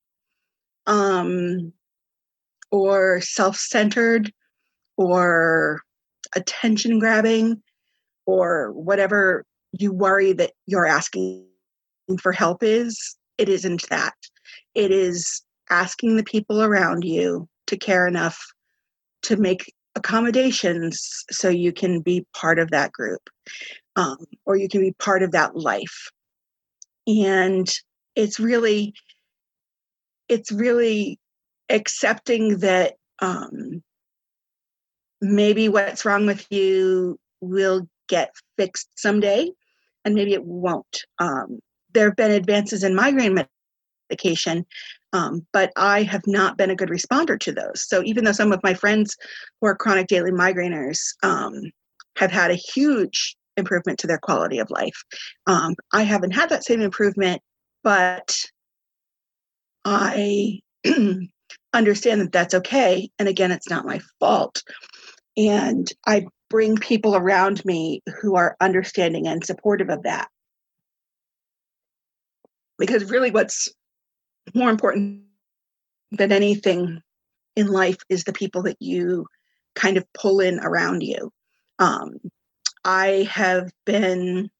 um or self-centered or attention grabbing or whatever you worry that you're asking for help is it isn't that. It is asking the people around you to care enough to make accommodations so you can be part of that group um, or you can be part of that life. And it's really it's really accepting that um, maybe what's wrong with you will get fixed someday and maybe it won't um, there have been advances in migraine medication um, but I have not been a good responder to those. So even though some of my friends who are chronic daily migraineurs um, have had a huge improvement to their quality of life, um, I haven't had that same improvement, but I understand that that's okay. And again, it's not my fault. And I bring people around me who are understanding and supportive of that. Because really, what's more important than anything in life is the people that you kind of pull in around you. Um, I have been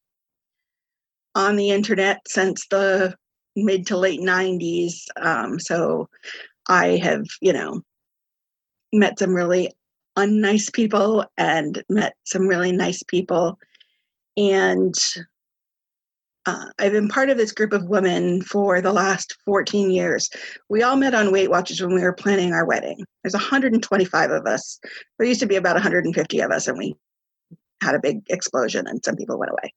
on the internet since the mid to late 90s. Um, so I have, you know, met some really unnice people and met some really nice people. And uh, I've been part of this group of women for the last 14 years. We all met on Weight Watchers when we were planning our wedding. There's 125 of us. There used to be about 150 of us, and we had a big explosion, and some people went away.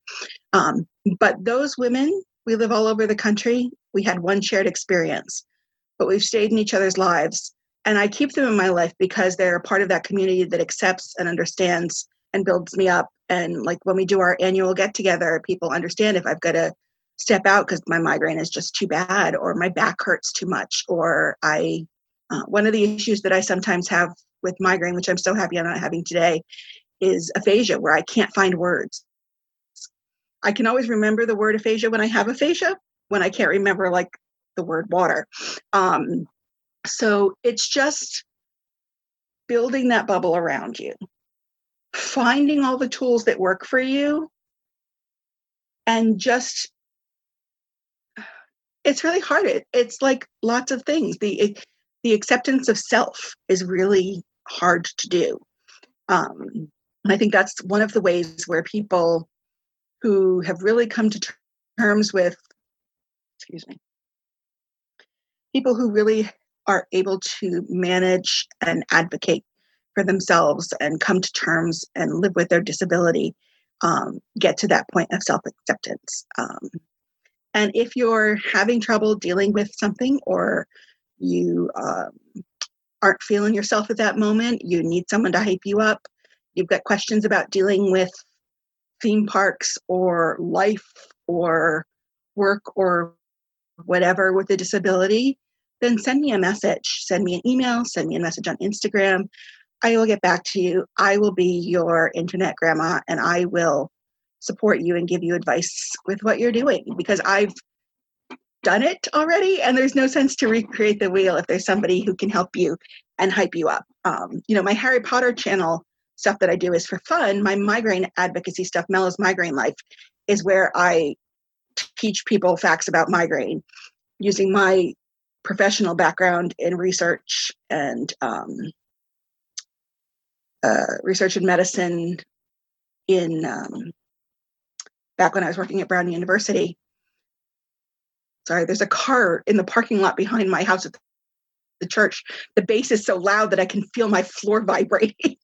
Um, but those women, we live all over the country. We had one shared experience, but we've stayed in each other's lives. And I keep them in my life because they're a part of that community that accepts and understands and builds me up. And like when we do our annual get together people understand if i've got to step out because my migraine is just too bad or my back hurts too much or i uh, one of the issues that i sometimes have with migraine which i'm so happy i'm not having today is aphasia where i can't find words. I can always remember the word aphasia when i have aphasia when i can't remember like the word water. Um, so it's just building that bubble around you finding all the tools that work for you and just it's really hard. It, it's like lots of things. The it, the acceptance of self is really hard to do. Um, and i think that's one of the ways where people who have really come to terms with excuse me people who really are able to manage and advocate for themselves and come to terms and live with their disability um, get to that point of self acceptance. Um, and if you're having trouble dealing with something or you um, aren't feeling yourself at that moment, you need someone to hype you up, you've got questions about dealing with theme parks or life or work or whatever with a disability, then send me a message. Send me an email, send me a message on Instagram. I will get back to you. I will be your internet grandma and I will support you and give you advice with what you're doing because I've done it already and there's no sense to recreate the wheel if there's somebody who can help you and hype you up. Um, you know, my Harry Potter channel stuff that I do is for fun. My migraine advocacy stuff, Mela's Migraine Life, is where I teach people facts about migraine using my professional background in research and um, uh, research in medicine in um, back when I was working at Brown University. Sorry, there's a car in the parking lot behind my house at the church. The bass is so loud that I can feel my floor vibrating.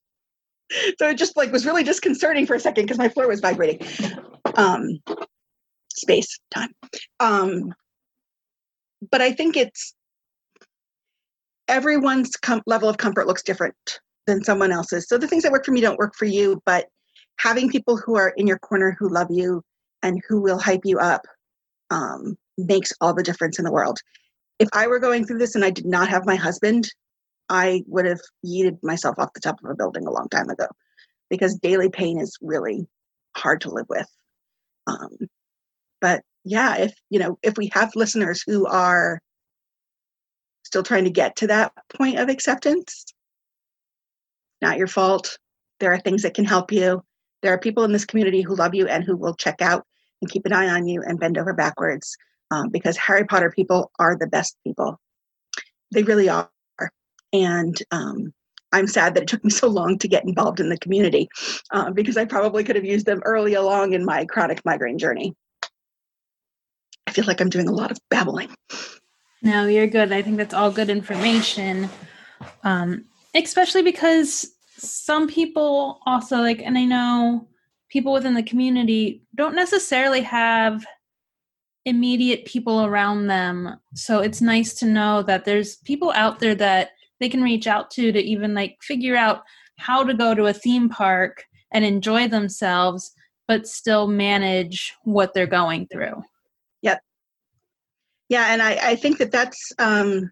so it just like was really disconcerting for a second because my floor was vibrating. Um, space, time. Um, but I think it's everyone's com- level of comfort looks different than someone else's. So the things that work for me don't work for you, but having people who are in your corner who love you and who will hype you up um, makes all the difference in the world. If I were going through this and I did not have my husband, I would have yeeted myself off the top of a building a long time ago because daily pain is really hard to live with. Um, but yeah, if you know, if we have listeners who are still trying to get to that point of acceptance, not your fault. There are things that can help you. There are people in this community who love you and who will check out and keep an eye on you and bend over backwards um, because Harry Potter people are the best people. They really are. And um, I'm sad that it took me so long to get involved in the community uh, because I probably could have used them early along in my chronic migraine journey. I feel like I'm doing a lot of babbling. No, you're good. I think that's all good information. Um, especially because some people also like, and I know people within the community don't necessarily have immediate people around them. So it's nice to know that there's people out there that they can reach out to to even like figure out how to go to a theme park and enjoy themselves, but still manage what they're going through. Yeah, and I, I think that that's um,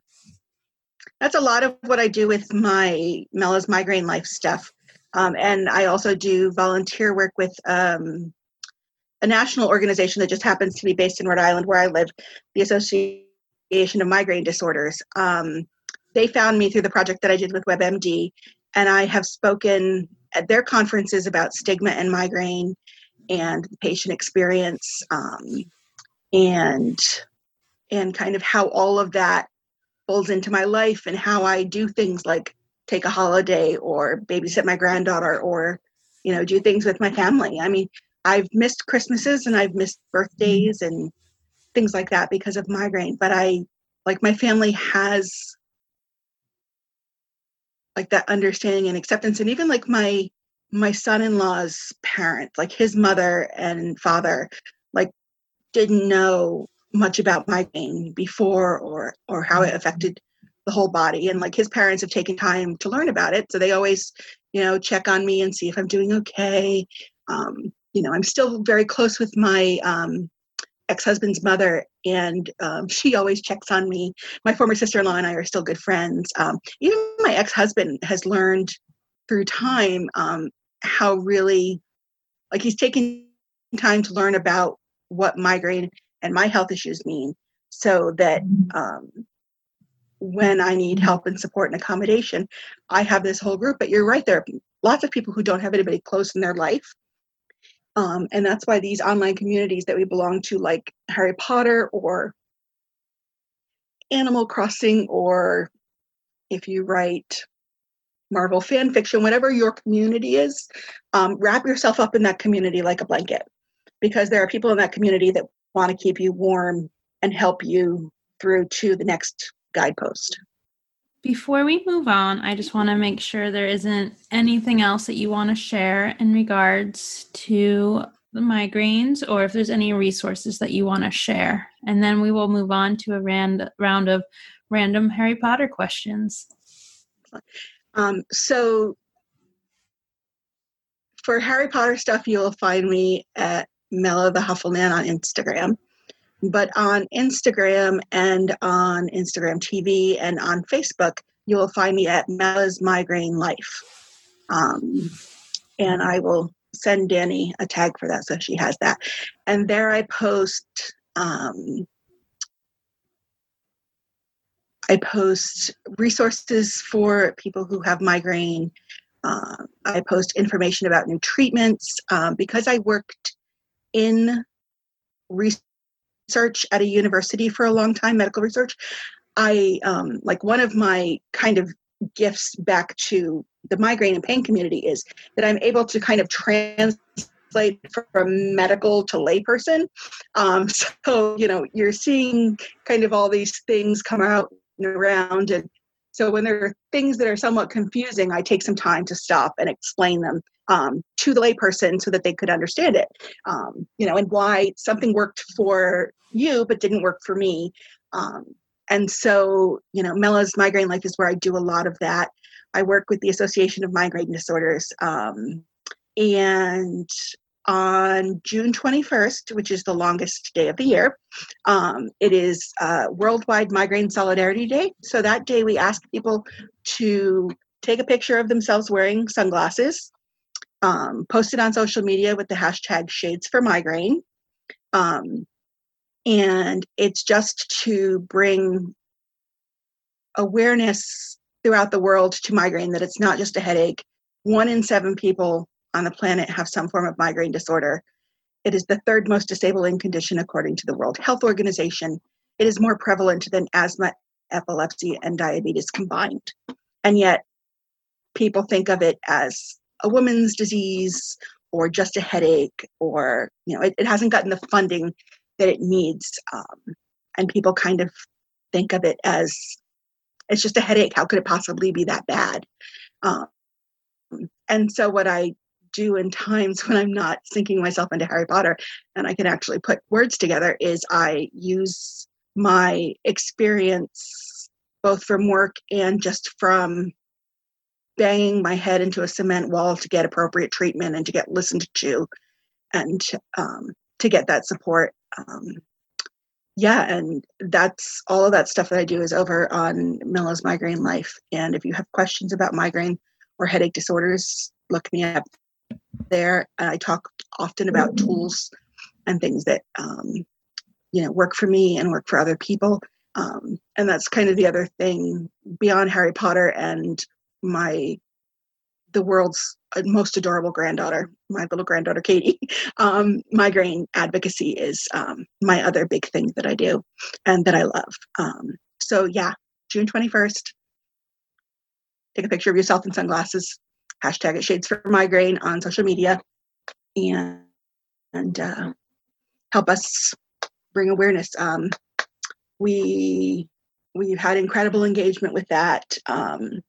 that's a lot of what I do with my Mela's migraine life stuff. Um, and I also do volunteer work with um, a national organization that just happens to be based in Rhode Island, where I live, the Association of Migraine Disorders. Um, they found me through the project that I did with WebMD, and I have spoken at their conferences about stigma and migraine and patient experience um, and and kind of how all of that folds into my life and how I do things like take a holiday or babysit my granddaughter or you know do things with my family. I mean, I've missed Christmases and I've missed birthdays mm-hmm. and things like that because of migraine, but I like my family has like that understanding and acceptance and even like my my son-in-law's parents like his mother and father like didn't know much about migraine before or or how it affected the whole body. And like his parents have taken time to learn about it so they always you know check on me and see if i'm doing okay. Um, you know i'm still very close with my um, ex-husband's mother and um, she always checks on me. My former sister-in-law and i are still good friends. Um, even my ex-husband has learned through time um, how really like he's taken time to learn about what migraine and my health issues mean so that mm-hmm. um, when I need help and support and accommodation, I have this whole group. But you're right, there are lots of people who don't have anybody close in their life. Um, and that's why these online communities that we belong to, like Harry Potter or Animal Crossing, or if you write Marvel fan fiction, whatever your community is, um, wrap yourself up in that community like a blanket because there are people in that community that want to keep you warm and help you through to the next guidepost. Before we move on, I just want to make sure there isn't anything else that you want to share in regards to the migraines or if there's any resources that you want to share. And then we will move on to a rand- round of random Harry Potter questions. Um, so for Harry Potter stuff, you'll find me at Mela the Huffleman on Instagram. But on Instagram and on Instagram TV and on Facebook, you will find me at Mela's Migraine Life. Um, and I will send Danny a tag for that so she has that. And there I post um, I post resources for people who have migraine. Uh, I post information about new treatments. Um, because I worked in research at a university for a long time, medical research, I um, like one of my kind of gifts back to the migraine and pain community is that I'm able to kind of translate from medical to layperson. Um, so, you know, you're seeing kind of all these things come out and around. And so when there are things that are somewhat confusing, I take some time to stop and explain them um, to the layperson so that they could understand it. Um, you know, and why something worked for you but didn't work for me. Um, and so, you know, Mela's Migraine Life is where I do a lot of that. I work with the Association of Migraine Disorders. Um, and on June 21st, which is the longest day of the year, um, it is uh, Worldwide Migraine Solidarity Day. So that day, we ask people to take a picture of themselves wearing sunglasses, um, post it on social media with the hashtag Shades for Migraine. Um, and it's just to bring awareness throughout the world to migraine that it's not just a headache. One in seven people on the planet have some form of migraine disorder. It is the third most disabling condition according to the World Health Organization. It is more prevalent than asthma, epilepsy, and diabetes combined. And yet, people think of it as a woman's disease or just a headache, or, you know, it, it hasn't gotten the funding that it needs. Um, and people kind of think of it as it's just a headache. How could it possibly be that bad? Um, and so, what I do in times when I'm not sinking myself into Harry Potter and I can actually put words together is I use my experience both from work and just from banging my head into a cement wall to get appropriate treatment and to get listened to and um, to get that support. Um, yeah, and that's all of that stuff that I do is over on Mela's Migraine Life. And if you have questions about migraine or headache disorders, look me up there. I talk often about tools and things that um, you know work for me and work for other people. Um, and that's kind of the other thing beyond Harry Potter and my the world's most adorable granddaughter, my little granddaughter Katie. Um, migraine advocacy is um, my other big thing that I do and that I love. Um, so yeah, June twenty first. Take a picture of yourself in sunglasses hashtag it shades for migraine on social media and and uh, help us bring awareness um, we we've had incredible engagement with that um,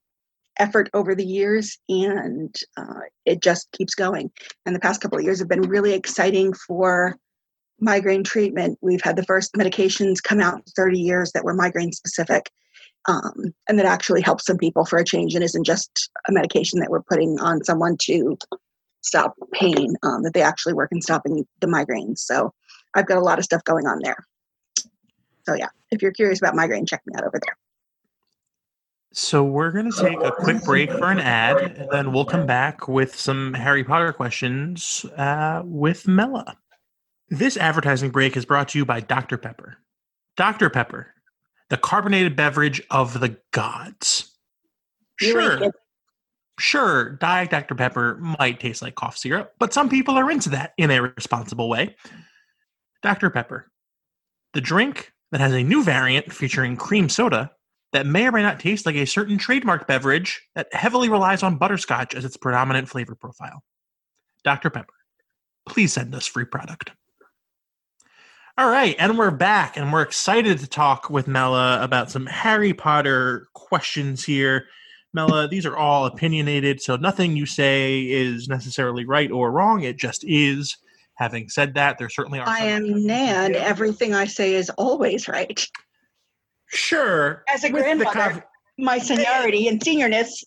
effort over the years and uh, it just keeps going and the past couple of years have been really exciting for migraine treatment we've had the first medications come out in 30 years that were migraine specific um, and that actually helps some people for a change and isn't just a medication that we're putting on someone to stop pain, um, that they actually work in stopping the migraines. So I've got a lot of stuff going on there. So yeah, if you're curious about migraine, check me out over there. So we're going to take a quick break for an ad, and then we'll come back with some Harry Potter questions uh, with Mela. This advertising break is brought to you by Dr. Pepper. Dr. Pepper, the carbonated beverage of the gods. Sure. Sure, Diet Dr. Pepper might taste like cough syrup, but some people are into that in a responsible way. Dr. Pepper, the drink that has a new variant featuring cream soda that may or may not taste like a certain trademark beverage that heavily relies on butterscotch as its predominant flavor profile. Dr. Pepper, please send us free product. All right, and we're back, and we're excited to talk with Mela about some Harry Potter questions here. Mela, these are all opinionated, so nothing you say is necessarily right or wrong. It just is. Having said that, there certainly are. I am Nan. Everything I say is always right. Sure. As a grandmother, my seniority and seniorness.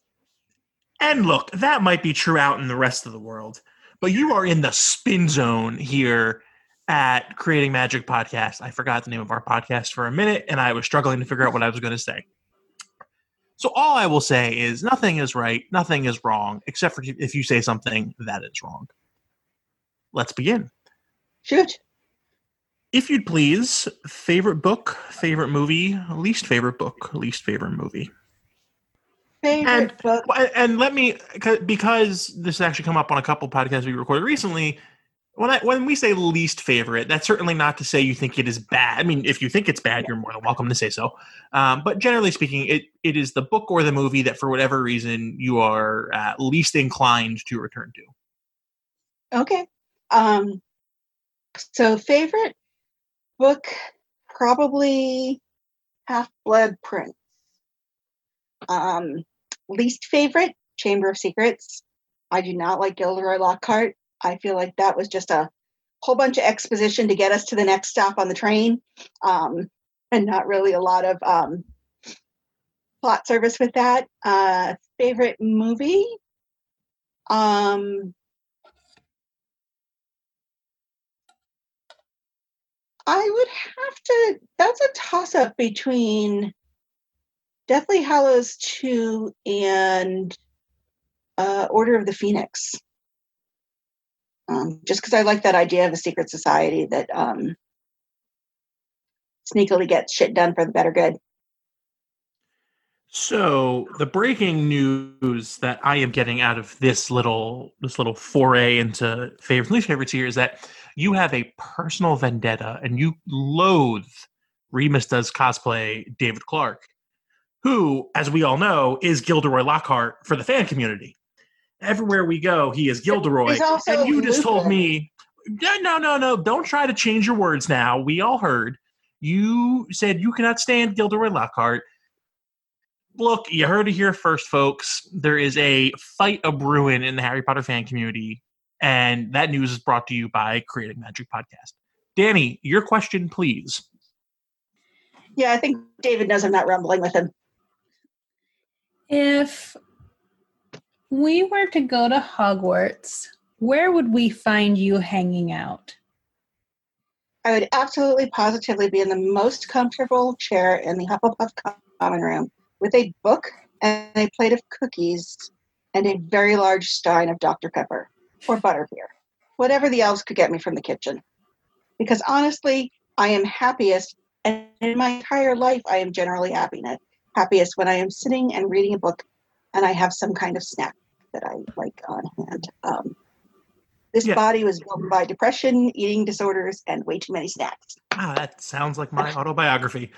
And look, that might be true out in the rest of the world. but you are in the spin zone here at Creating Magic Podcast. I forgot the name of our podcast for a minute and I was struggling to figure out what I was going to say. So all I will say is nothing is right, nothing is wrong, except for if you say something that is wrong. Let's begin. Shoot. If you'd please, favorite book, favorite movie, least favorite book, least favorite movie. Favorite And- book. And let me, because this has actually come up on a couple podcasts we recorded recently. When I, when we say least favorite, that's certainly not to say you think it is bad. I mean, if you think it's bad, you're more than welcome to say so. Um, but generally speaking, it, it is the book or the movie that, for whatever reason, you are uh, least inclined to return to. Okay. Um, so favorite book, probably Half Blood Prince. Um, least favorite, Chamber of Secrets. I do not like Gilderoy Lockhart. I feel like that was just a whole bunch of exposition to get us to the next stop on the train, um, and not really a lot of um, plot service with that. Uh, favorite movie. Um, I would have to. That's a toss up between Deathly Hallows 2 and uh, Order of the Phoenix. Um, just because I like that idea of a secret society that um, sneakily gets shit done for the better good. So the breaking news that I am getting out of this little this little foray into favorite least favorites here is that you have a personal vendetta and you loathe Remus does cosplay David Clark, who, as we all know, is Gilderoy Lockhart for the fan community. Everywhere we go, he is Gilderoy. And you just told me, no, no, no, don't try to change your words now. We all heard. You said you cannot stand Gilderoy Lockhart look, you heard it here first, folks. There is a fight a brewing in the Harry Potter fan community, and that news is brought to you by Creating Magic Podcast. Danny, your question, please. Yeah, I think David knows I'm not rumbling with him. If we were to go to Hogwarts, where would we find you hanging out? I would absolutely positively be in the most comfortable chair in the Hufflepuff common room with a book and a plate of cookies and a very large stein of Dr. Pepper or butterbeer, whatever the elves could get me from the kitchen. Because honestly, I am happiest, and in my entire life, I am generally happiness, happiest when I am sitting and reading a book and I have some kind of snack that I like on hand. Um, this Yeah. body was built by depression, eating disorders, and way too many snacks. Ah, that sounds like my autobiography.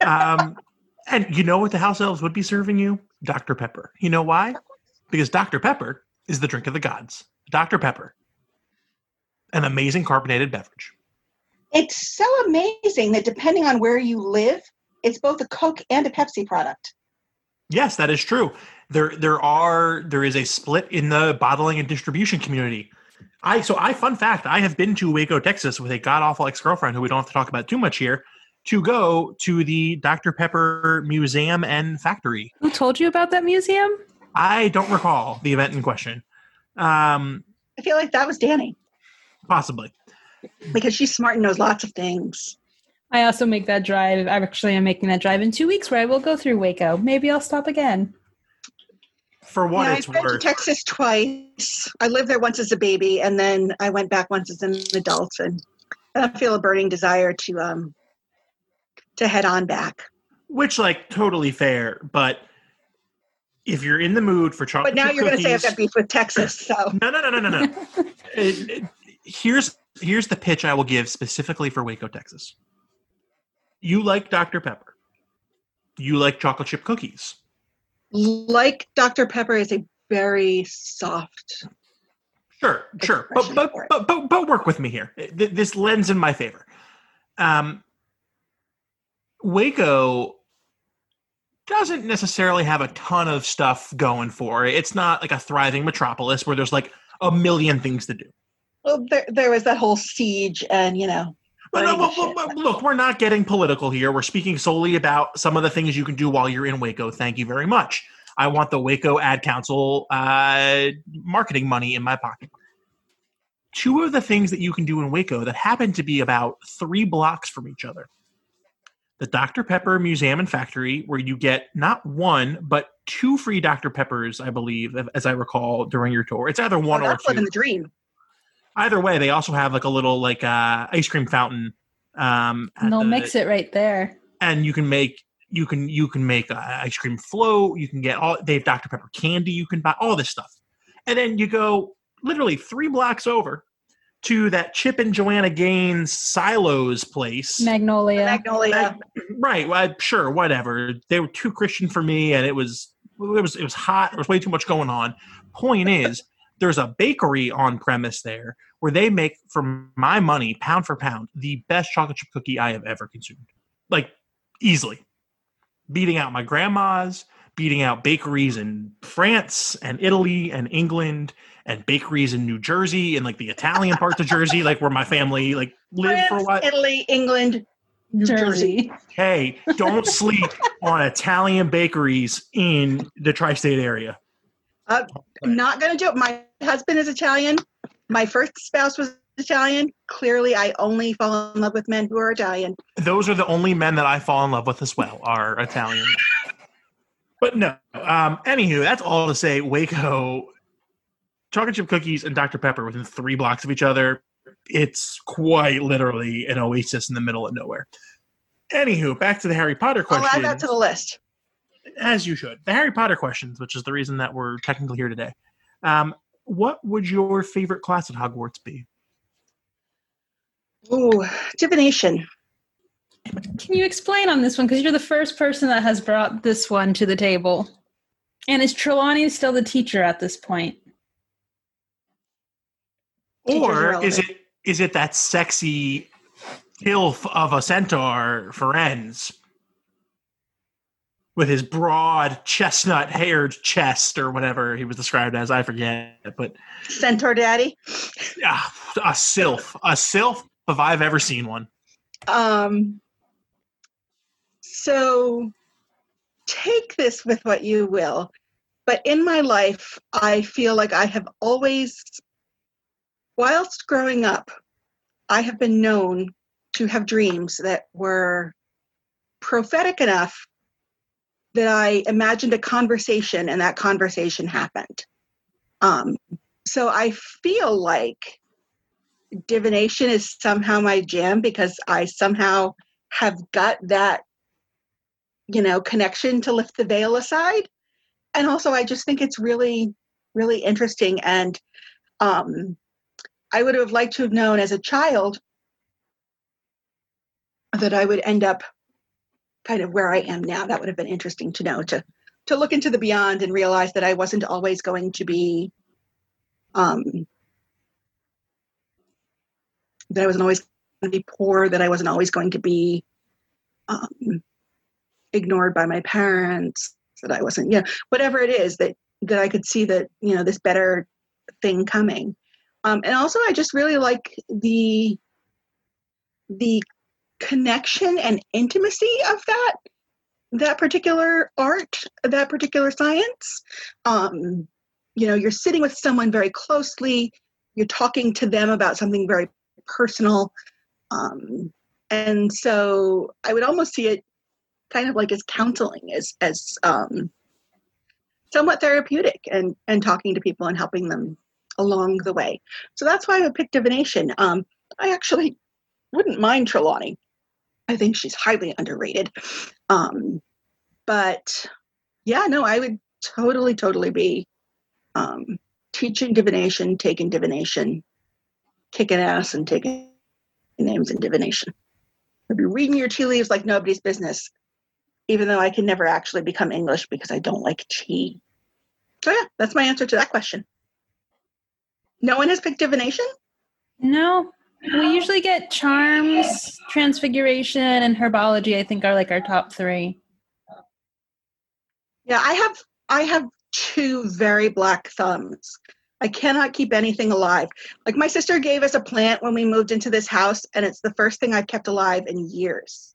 Um, and you know what the house elves would be serving you? Dr. Pepper. You know why? Because Dr. Pepper is the drink of the gods. Dr. Pepper, an amazing carbonated beverage. It's so amazing that depending on where you live, it's both a Coke and a Pepsi product. Yes, that is true. There there are there is a split in the bottling and distribution community. I so I fun fact, I have been to Waco, Texas with a god awful ex-girlfriend who we don't have to talk about too much here to go to the Dr. Pepper Museum and Factory. Who told you about that museum? I don't recall the event in question. Um I feel like that was Danny possibly. because she's smart and knows lots of things. I also make that drive. I actually am making that drive in two weeks where I will go through Waco. Maybe I'll stop again. For what yeah, it's I've been to worth. Texas twice. I lived there once as a baby, and then I went back once as an adult, and I feel a burning desire to um to head on back. which like totally fair, but if you're in the mood for chocolate But now you're going to say I've cookies- got beef with Texas, so No, no, no, no, no, no. It- it- here's here's the pitch I will give specifically for Waco, Texas. You like Dr. Pepper. You like chocolate chip cookies. like Dr. Pepper is a very soft. Sure, sure, but but, but but but work with me here. This lends in my favor. Um, Waco doesn't necessarily have a ton of stuff going for it. It's not like a thriving metropolis where there's like a million things to do. Well, there, there was that whole siege, and you know, But no, look, we're not getting political here. We're speaking solely about some of the things you can do while you're in Waco. Thank you very much. I want the Waco Ad Council uh, marketing money in my pocket. two of the things that you can do in Waco that happen to be about three blocks from each other. The Dr. Pepper Museum and Factory, where you get not one, but two free Dr. Peppers, I believe, as I recall, during your tour. It's either one oh, or that's two. living the dream. Either way, they also have like a little like uh, ice cream fountain. Um, at And they'll the- mix it right there. and you can make you can you can make uh, ice cream float you can get all they have dr pepper candy you can buy all this stuff and then you go literally three blocks over to that chip and joanna gaines silos place. Magnolia. Magnolia. right well, sure whatever. They were too christian for me and it was it was it was hot. There was way too much going on. Point is there's a bakery on premise there where they make for my money pound for pound the best chocolate chip cookie i have ever consumed. Like easily. Beating out my grandma's beating out bakeries in france and italy and england and bakeries in new jersey and like the italian parts of jersey like where my family like lived for a while Italy, England, New Jersey. Jersey. hey, don't sleep on Italian bakeries in the tri-state area. Uh, I'm not going to do it. My husband is Italian. My first spouse was Italian. Clearly, I only fall in love with men who are Italian. Those are the only men that I fall in love with as well, are Italian. But no, um, anywho, that's all to say. Waco, chocolate chip cookies and Dr. Pepper within three blocks of each other. It's quite literally an oasis in the middle of nowhere. Anywho, back to the Harry Potter I'll question. add that to the list. as you should. The Harry Potter questions, which is the reason that we're technically here today. Um, what would your favorite class at Hogwarts be? Ooh, divination. Can you explain on this one? Because you're the first person that has brought this one to the table. And is Trelawney still the teacher at this point? Or is it is it that sexy ilf of a centaur Firenze with his broad chestnut haired chest or whatever he was described as? I forget, but Centaur Daddy. yeah, a sylph, a sylph if I've ever seen one. Um, so take this with what you will. But in my life, I feel like I have always, whilst growing up, I have been known to have dreams that were prophetic enough that I imagined a conversation and that conversation happened. Um, so I feel like divination is somehow my jam because I somehow have got that, you know, connection to lift the veil aside. And also, I just think it's really, really interesting. And um, I would have liked to have known as a child that I would end up kind of where I am now. That would have been interesting to know to to look into the beyond and realize that I wasn't always going to be um, that I wasn't always going to be poor, that I wasn't always going to be um, ignored by my parents, that I wasn't, yeah, whatever it is that that I could see that you know this better thing coming. Um, and also, I just really like the the connection and intimacy of that that particular art, that particular science. Um, you know, you're sitting with someone very closely. You're talking to them about something very personal. Um, and so I would almost see it kind of like as counseling, as as um, somewhat therapeutic, and and talking to people and helping them along the way. So that's why I would pick divination. Um, I actually wouldn't mind Trelawney. I think she's highly underrated. Um, but yeah, no, I would totally, totally be um, teaching divination, taking divination, kicking ass, and taking names in divination. I'd be reading your tea leaves like nobody's business, even though I can never actually become English because I don't like tea. So yeah, that's my answer to that question. No one has picked divination? No. We usually get charms, transfiguration, and herbology, I think are like our top three. Yeah, I have I have two very black thumbs. I cannot keep anything alive. Like my sister gave us a plant when we moved into this house, and it's the first thing I've kept alive in years.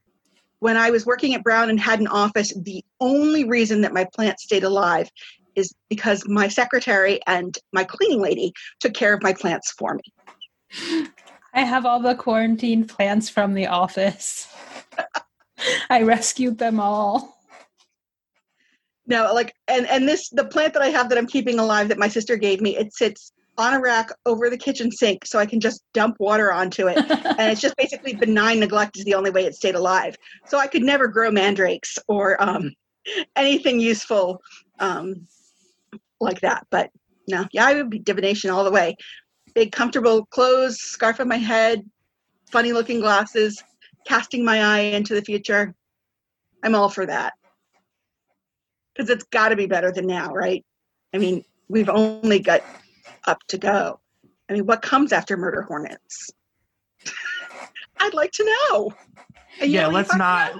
When I was working at Brown and had an office, the only reason that my plant stayed alive is because my secretary and my cleaning lady took care of my plants for me. I have all the quarantine plants from the office. I rescued them all. No, like and and this the plant that I have that I'm keeping alive that my sister gave me, it sits on a rack over the kitchen sink so I can just dump water onto it. and it's just basically benign neglect is the only way it stayed alive. So I could never grow mandrakes or um, anything useful um, like that. But no, yeah, I would be divination all the way. Big, comfortable clothes, scarf on my head, funny looking glasses, casting my eye into the future. I'm all for that. Because it's got to be better than now, right? I mean, we've only got up to go. I mean, what comes after murder hornets? I'd like to know. And yeah, let's not.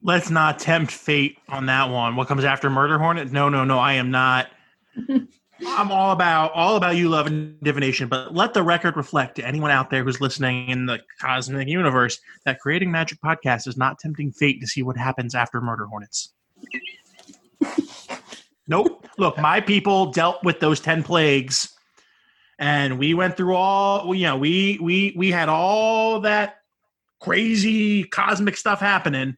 Let's not tempt fate on that one. What comes after murder hornet? No, no, no. I am not. I'm all about all about you love and divination, but let the record reflect to anyone out there who's listening in the cosmic universe that creating magic podcast is not tempting fate to see what happens after murder hornets. nope. Look, my people dealt with those 10 plagues and we went through all you know, we we we had all that crazy cosmic stuff happening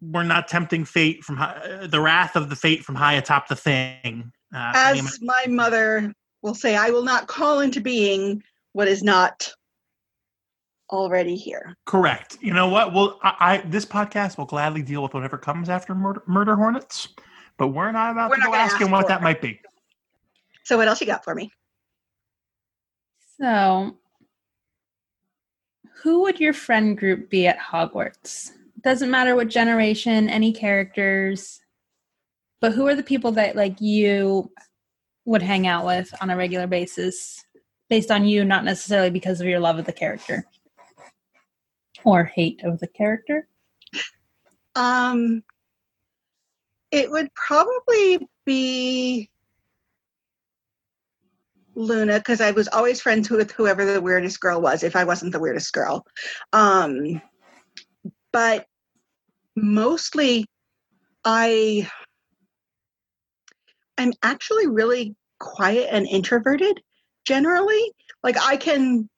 we're not tempting fate from high, the wrath of the fate from high atop the thing. Uh, As my mother will say, I will not call into being what is not already here. Correct. You know what? Well, I, I this podcast will gladly deal with whatever comes after murder, murder hornets, but we're not about we're to not go asking what that might be. So, what else you got for me? So, who would your friend group be at Hogwarts? doesn't matter what generation, any characters, but who are the people that like you would hang out with on a regular basis based on you, not necessarily because of your love of the character or hate of the character? Um, it would probably be Luna because I was always friends with whoever the weirdest girl was, if I wasn't the weirdest girl. Um, but mostly I I'm actually really quiet and introverted generally. Like I can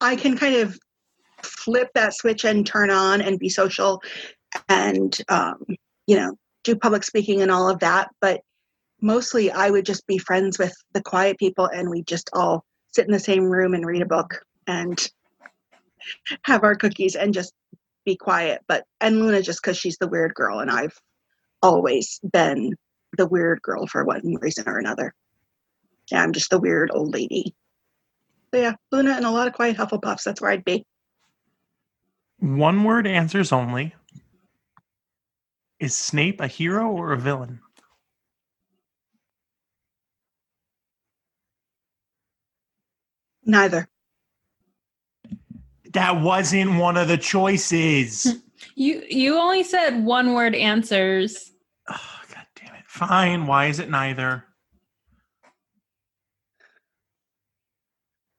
I can kind of flip that switch and turn on and be social and um, you know do public speaking and all of that but mostly i would just be friends with the quiet people and we just all sit in the same room and read a book and have our cookies and just be quiet. But and Luna just because she's the weird girl, and I've always been the weird girl for one reason or another. Yeah, I'm just the weird old lady. So yeah, Luna and a lot of quiet Hufflepuffs. That's where I'd be. One word answers only. Is Snape a hero or a villain? Neither. That wasn't one of the choices. You you only said one word answers. Oh, God damn it. Fine. Why is it neither?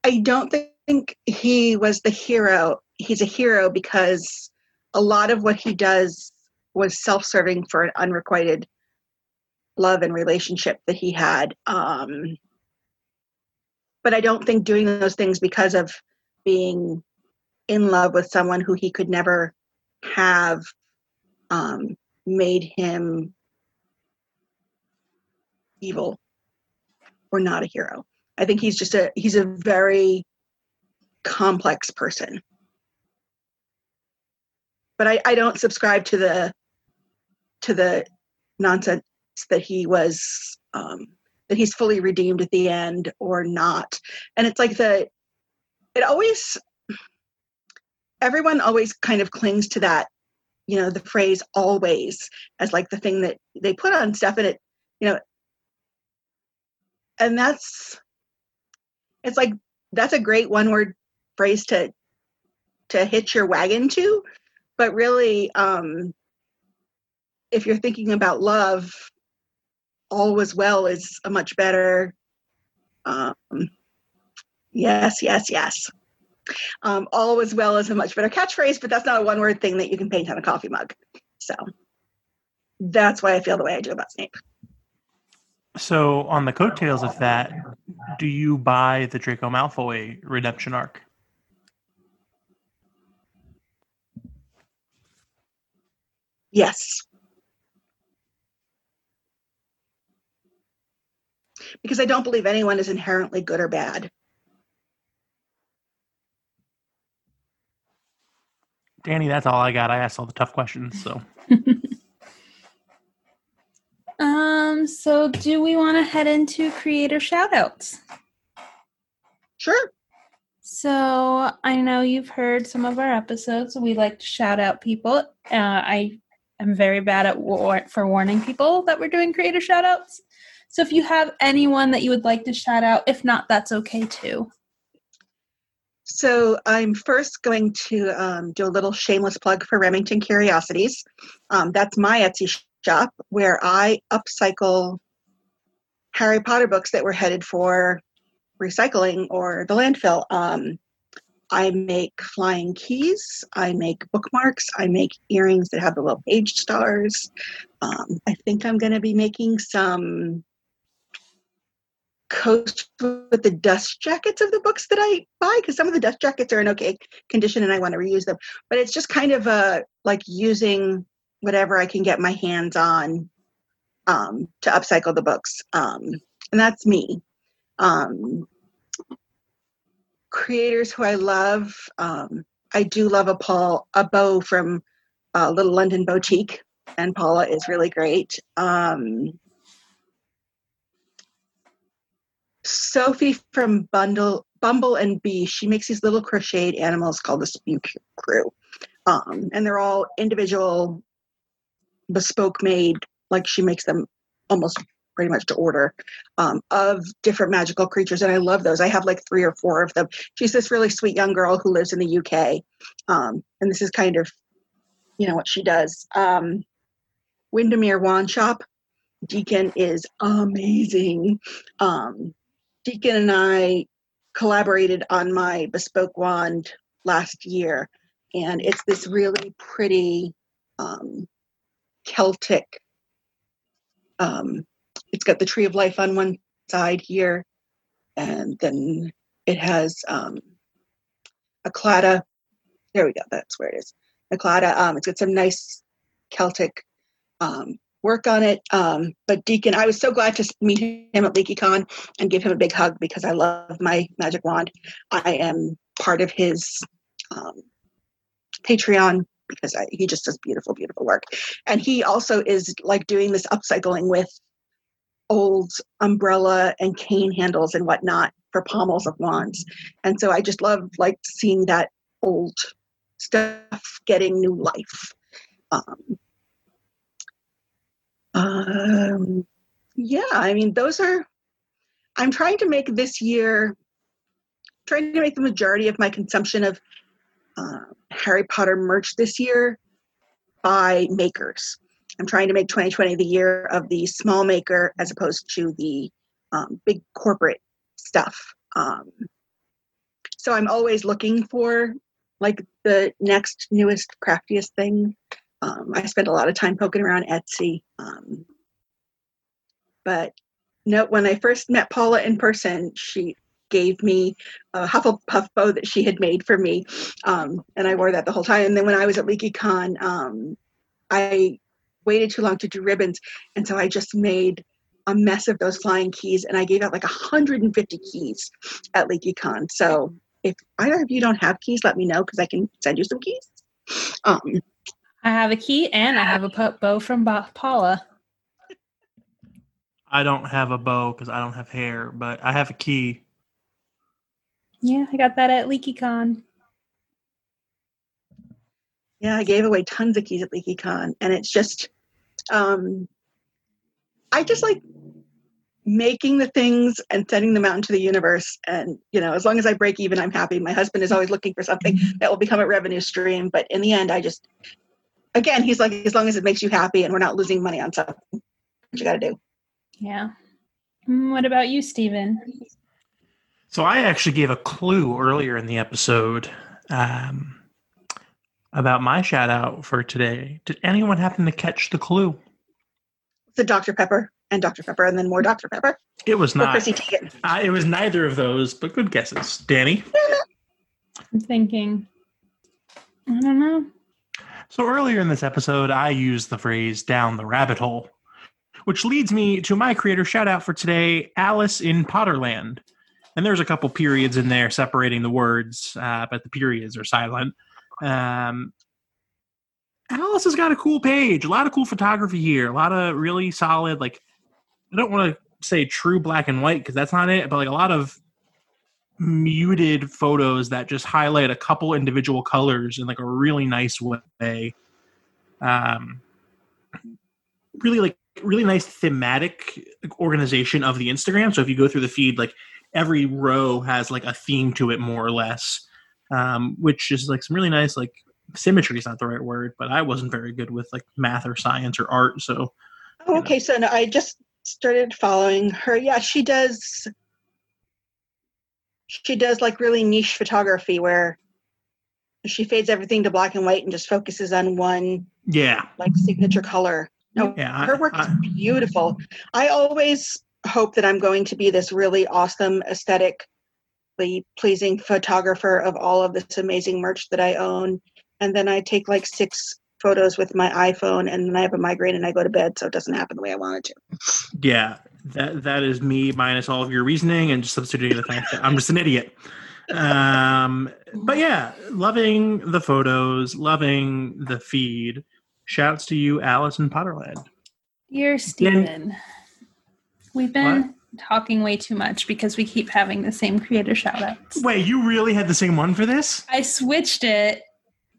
I don't think he was the hero. He's a hero because a lot of what he does was self-serving for an unrequited love and relationship that he had. Um, but I don't think doing those things because of being in love with someone who he could never have um, made him evil or not a hero. I think he's just a he's a very complex person. But I, I don't subscribe to the to the nonsense that he was um, that he's fully redeemed at the end or not. And it's like the it always everyone always kind of clings to that you know the phrase always as like the thing that they put on stuff and it you know and that's it's like that's a great one word phrase to to hitch your wagon to but really um if you're thinking about love all was well is a much better um yes yes yes um, all was well is a much better catchphrase, but that's not a one word thing that you can paint on a coffee mug. So that's why I feel the way I do about Snape. So, on the coattails of that, do you buy the Draco Malfoy redemption arc? Yes. Because I don't believe anyone is inherently good or bad. Danny, that's all I got. I asked all the tough questions, so. um, so do we want to head into creator shoutouts? Sure. So I know you've heard some of our episodes. We like to shout out people. Uh, I am very bad at war- for warning people that we're doing creator shoutouts. So if you have anyone that you would like to shout out, if not, that's okay too. So I'm first going to um, do a little shameless plug for Remington Curiosities. Um, that's my Etsy shop where I upcycle Harry Potter books that were headed for recycling or the landfill. Um, I make flying keys. I make bookmarks. I make earrings that have the little page stars. Um, I think I'm going to be making some coats with the dust jackets of the books that I buy because some of the dust jackets are in okay condition and I want to reuse them. But it's just kind of a like using whatever I can get my hands on um, to upcycle the books. Um, and that's me. Um, creators who I love, um, I do love a Paul a bow from uh, Little London Boutique, and Paula is really great. Um, Sophie from Bundle Bumble and Bee, she makes these little crocheted animals called the Spew Crew. Um, and they're all individual, bespoke made, like she makes them almost pretty much to order um, of different magical creatures. And I love those. I have like three or four of them. She's this really sweet young girl who lives in the UK. Um, and this is kind of, you know, what she does. Um, Windermere Wand Shop. Deacon is amazing. Um, Deacon and I collaborated on my bespoke wand last year, and it's this really pretty um, Celtic. Um, it's got the tree of life on one side here, and then it has um, a Claddagh. There we go. That's where it is. A Claddagh. Um, it's got some nice Celtic um, work on it. Um, but Deacon, I was so glad to meet him at LeakyCon and give him a big hug because I love my magic wand. I am part of his um, Patreon because I, he just does beautiful, beautiful work. And he also is like doing this upcycling with old umbrella and cane handles and whatnot for pommels of wands. And so I just love like seeing that old stuff getting new life. Um, um, yeah, I mean, those are, I'm trying to make this year, trying to make the majority of my consumption of uh, Harry Potter merch this year by makers. I'm trying to make 2020 the year of the small maker as opposed to the um, big corporate stuff. Um, so I'm always looking for like the next newest craftiest thing um, I spent a lot of time poking around Etsy. Um, but no, when I first met Paula in person, she gave me a Hufflepuff bow that she had made for me, um, and I wore that the whole time. And then when I was at LeakyCon, um, I waited too long to do ribbons, and so I just made a mess of those flying keys, and I gave out like 150 keys at LeakyCon. So if either of you don't have keys, let me know because I can send you some keys. Um, I have a key and I have a bow from Paula. I don't have a bow because I don't have hair, but I have a key. Yeah, I got that at LeakyCon. Yeah, I gave away tons of keys at LeakyCon, and it's just, um, I just like making the things and sending them out into the universe. And you know, as long as I break even, I'm happy. My husband is always looking for something that will become a revenue stream, but in the end, I just again, he's like, as long as it makes you happy and we're not losing money on something, what you got to do. Yeah. Mm, what about you, Stephen? So I actually gave a clue earlier in the episode um, about my shout out for today. Did anyone happen to catch the clue? The Dr. Pepper. and Dr. Pepper, and then more Dr. Pepper. It was not. Chrissy Teigen. Uh, it was neither of those, but good guesses. Danny? I'm thinking. I don't know. So earlier in this episode, I used the phrase down the rabbit hole, which leads me to my creator shout out for today, Alice in Potterland. And there's a couple periods in there separating the words, uh, but the periods are silent. Um, Alice has got a cool page, a lot of cool photography here, a lot of really solid, like, I don't want to say true black and white because that's not it, but like a lot of muted photos that just highlight a couple individual colors in like a really nice way. Um, really like really nice thematic organization of the Instagram. So if you go through the feed, like every row has like a theme to it more or less, um, which is like some really nice like symmetry is not the right word, but I wasn't very good with like math or science or art, so Oh, okay, so no, I just started following her. Yeah, she does. She does like really niche photography where she fades everything to black and white and just focuses on one yeah, like signature color. No, yeah. Her work is I- beautiful. I always hope that I'm going to be this really awesome, aesthetically pleasing photographer of all of this amazing merch that I own. And then I take like six photos with my iPhone and then I have a migraine and I go to bed, so it doesn't happen the way I want it to. Yeah, that that is me minus all of your reasoning and just substituting the fact that I'm just an idiot. Um, but yeah, loving the photos, loving the feed. Shouts to you, Alice in Potterland. Dear Stephen, we've been talking way too much because we keep having the same creator shout outs. Wait, you really had the same one for this? I switched it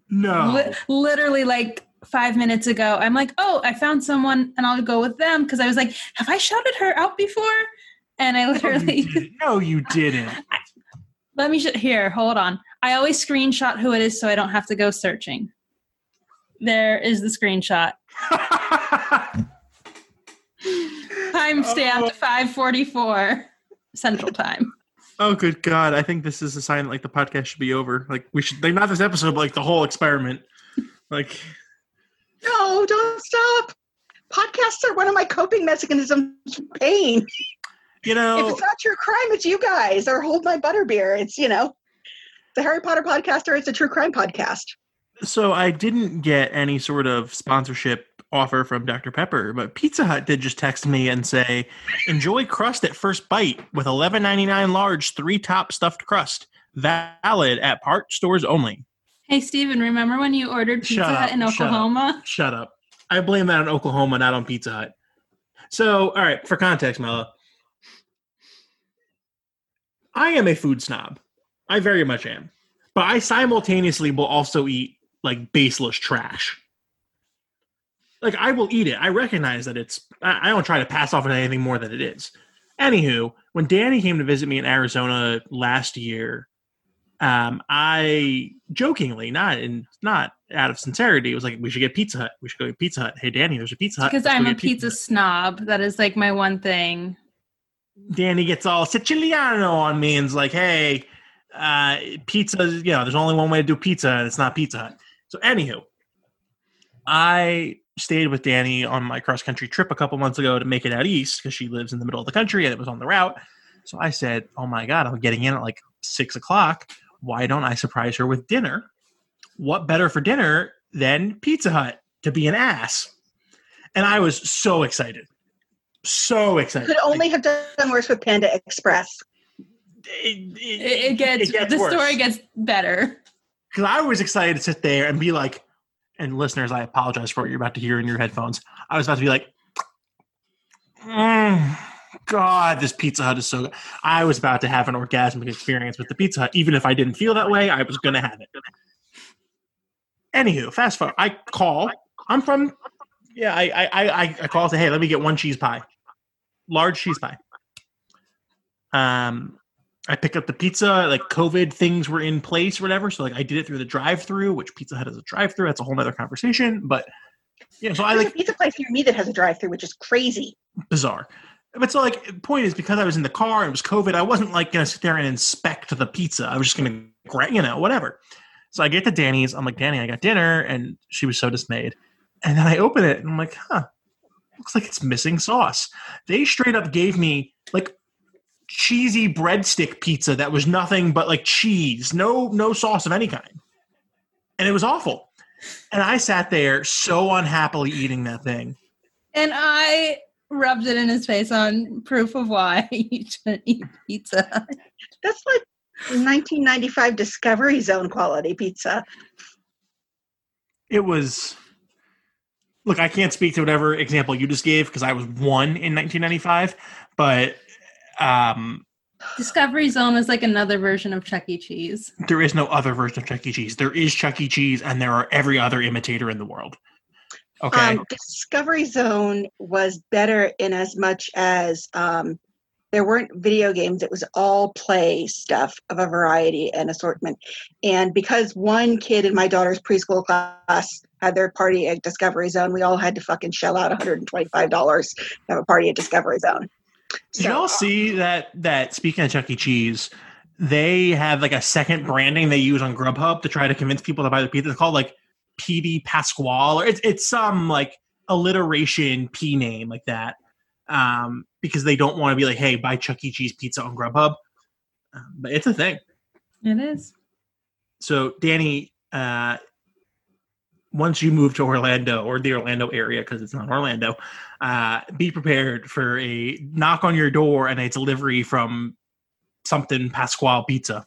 No. li- literally like five minutes ago. I'm like, oh, I found someone and I'll go with them because I was like, have I shouted her out before? And I No, you literally, didn't. No, you didn't. let me sh- here, hold on. I always screenshot who it is so I don't have to go searching. There is the screenshot. Time oh. stamped Oh. 544 Central Time. oh, good God. I think this is a sign that, like the podcast should be over. Like we should, like not this episode, but like the whole experiment. Like, No, don't stop. Podcasts are one of my coping mechanisms for pain. you know, If it's not true crime, it's you guys. Or hold my butterbeer. It's, you know, the Harry Potter podcast or it's a true crime podcast. So I didn't get any sort of sponsorship offer from Dr. Pepper, but Pizza Hut did just text me and say, "Enjoy crust at first bite with 11.99 large three top stuffed crust, valid at part stores only." Hey, Steven, remember when you ordered Pizza Shut Hut up, in shut up. Oklahoma? Shut up. I blame that on Oklahoma, not on Pizza Hut. So, all right, for context, Mela, I am a food snob. I very much am, but I simultaneously will also eat like baseless trash. Like I will eat it. I recognize that it's. I I don't try to pass off on anything more than it is. Anywho, when Danny came to visit me in Arizona last year, um, I jokingly, not in not out of sincerity, was like, "We should get Pizza Hut. We should go get Pizza Hut." Hey, Danny, there's a Pizza Hut. Because I'm a get pizza snob. That is like my one thing. Danny gets all Siciliano on me and's like, "Hey, uh, pizza. You know, there's only one way to do pizza, and it's not Pizza Hut." So, anywho, I stayed with Danny on my cross country trip a couple months ago to make it out east because she lives in the middle of the country and it was on the route. So I said, "Oh my god, I'm getting in at like six o'clock. Why don't I surprise her with dinner? What better for dinner than Pizza Hut to be an ass?" And I was so excited, so excited. Could only have done worse with Panda Express. it, It, it gets, the worse. story gets better. because I was excited to sit there and be like, and listeners, I apologize for what you're about to hear in your headphones. I was about to be like, "Mm, God, this Pizza Hut is so good. I was about to have an orgasmic experience with the Pizza Hut. Even if I didn't feel that way, I was going to have it. Anywho, fast forward. I call. I'm from, yeah, I, I, I, I call and say, hey, let me get one cheese pie, large cheese pie. Um, I pick up the pizza, like COVID things were in place or whatever. So like I did it through the drive through, which Pizza Hut has a drive through. That's a whole other conversation. But yeah, so I like a pizza place near me that has a drive-through, which is crazy. bizarre. But so like point is because I was in the car, and it was COVID, I wasn't like gonna sit there and inspect the pizza. I was just gonna gra- you know, whatever. So I get to Danny's, I'm like, Danny, I got dinner, and she was so dismayed. And then I open it and I'm like, huh, looks like it's missing sauce. They straight up gave me like cheesy breadstick pizza that was nothing but like cheese, no no sauce of any kind. And it was awful. And I sat there so unhappily eating that thing. And I rubbed it in his face on proof of why you shouldn't eat pizza. That's like 1995 Discovery Zone quality pizza. It was look, I can't speak to whatever example you just gave because I was one in 1995, but um, Discovery Zone was like another version of Chuck E. Cheese. there is no other version of Chuck E. Cheese. There is Chuck E. Cheese, and there are every other imitator in the world. Okay, Um, Discovery Zone was better in as much as um, there weren't video games; it was all play stuff of a variety and assortment. And because one kid in my daughter's preschool class had their party at Discovery Zone, we all had to fucking shell out $125 to have a party at Discovery Zone. Did y'all see that? That speaking of Chuck E. Cheese, they have like a second branding they use on Grubhub to try to convince people to buy the pizza. It's called like PD Pasquale, or it's it's some like alliteration P name like that, um, because they don't want to be like, hey, buy Chuck E. Cheese pizza on Grubhub. Um, but it's a thing. It is. So, Danny, uh, once you move to Orlando or the Orlando area, because it's not Orlando, uh, be prepared for a knock on your door and a delivery from something Pasquale Pizza.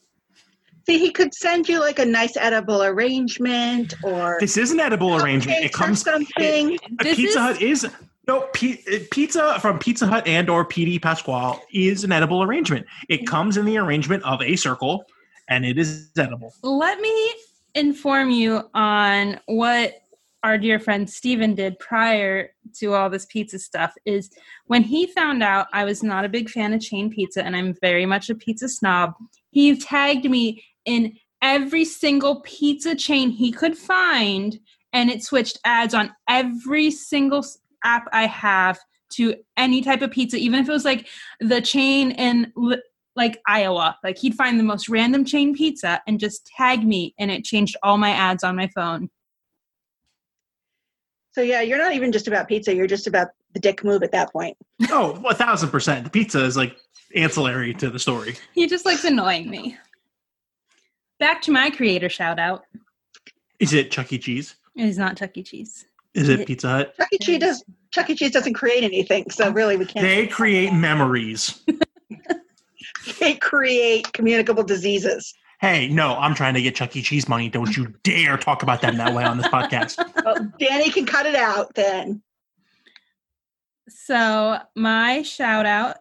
See, he could send you like a nice edible arrangement or This is an edible arrangement. It comes. or something. A This Pizza is- Hut is no pi- pizza from Pizza Hut and or PD Pasquale is an edible arrangement. It comes in the arrangement of a circle, and it is edible. Let me inform you on what our dear friend Steven did prior to all this pizza stuff is when he found out I was not a big fan of chain pizza and I'm very much a pizza snob, he tagged me in every single pizza chain he could find and it switched ads on every single app I have to any type of pizza even if it was like the chain in like Iowa. Like he'd find the most random chain pizza and just tag me, and it changed all my ads on my phone. So yeah, you're not even just about pizza. You're just about the dick move at that point. Oh, a thousand percent. The pizza is like ancillary to the story. He just likes annoying me. Back to my creator shout out. Is it Chuck E. Cheese? It is not Chuck E. Cheese. Is it Pizza Hut? Chuck E. Cheese does. Chuck E. Cheese doesn't create anything, so really we can't. They create memories. They create communicable diseases. Hey, no, I'm trying to get Chuck E. Cheese money. Don't you dare talk about them that way on this podcast. Well, Danny can cut it out then. So my shout out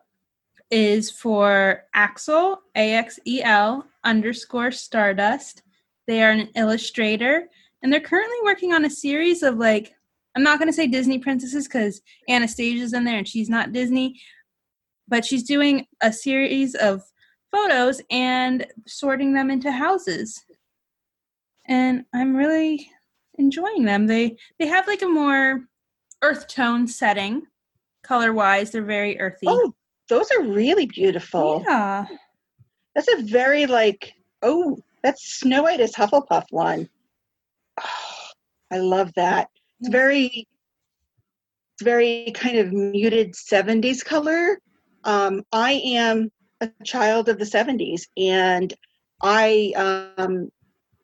is for Axel A X E L underscore Stardust. They are an illustrator, and they're currently working on a series of like I'm not going to say Disney princesses because Anastasia's in there and she's not Disney, but she's doing a series of photos and sorting them into houses. And I'm really enjoying them. They they have like a more earth tone setting color wise they're very earthy Oh, those are really beautiful. yeah That's a very like. Oh, that's Snow White is Hufflepuff one. Oh, I love that. It's very. It's very kind of muted '70s color. Um, I am a child of the '70s, and I um,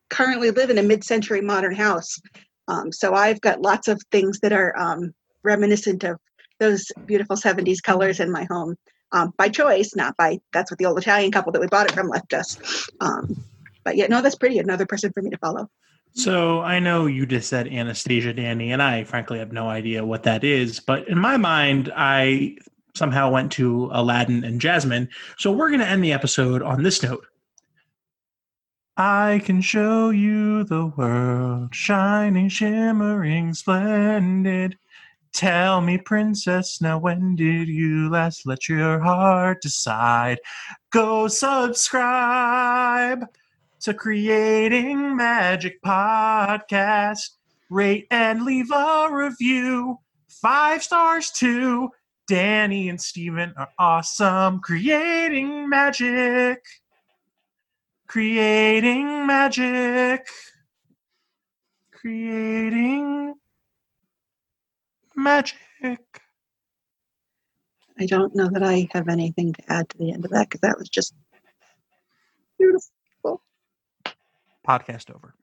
currently live in a mid-century modern house. Um, so I've got lots of things that are um, reminiscent of those beautiful 70s colors in my home um, by choice, not by that's what the old Italian couple that we bought it from left us. Um, but yeah, no, that's pretty. Another person for me to follow. So I know you just said Anastasia Danny, and I frankly have no idea what that is. But in my mind, I somehow went to Aladdin and Jasmine. So we're going to end the episode on this note. I can show you the world, shining, shimmering, splendid. Tell me, princess, now when did you last let your heart decide? Go subscribe to Creating Magic Podcast. Rate and leave a review. Five stars too. Danny and Steven are awesome. Creating magic. Creating magic. Creating magic. I don't know that I have anything to add to the end of that because that was just beautiful. Podcast over.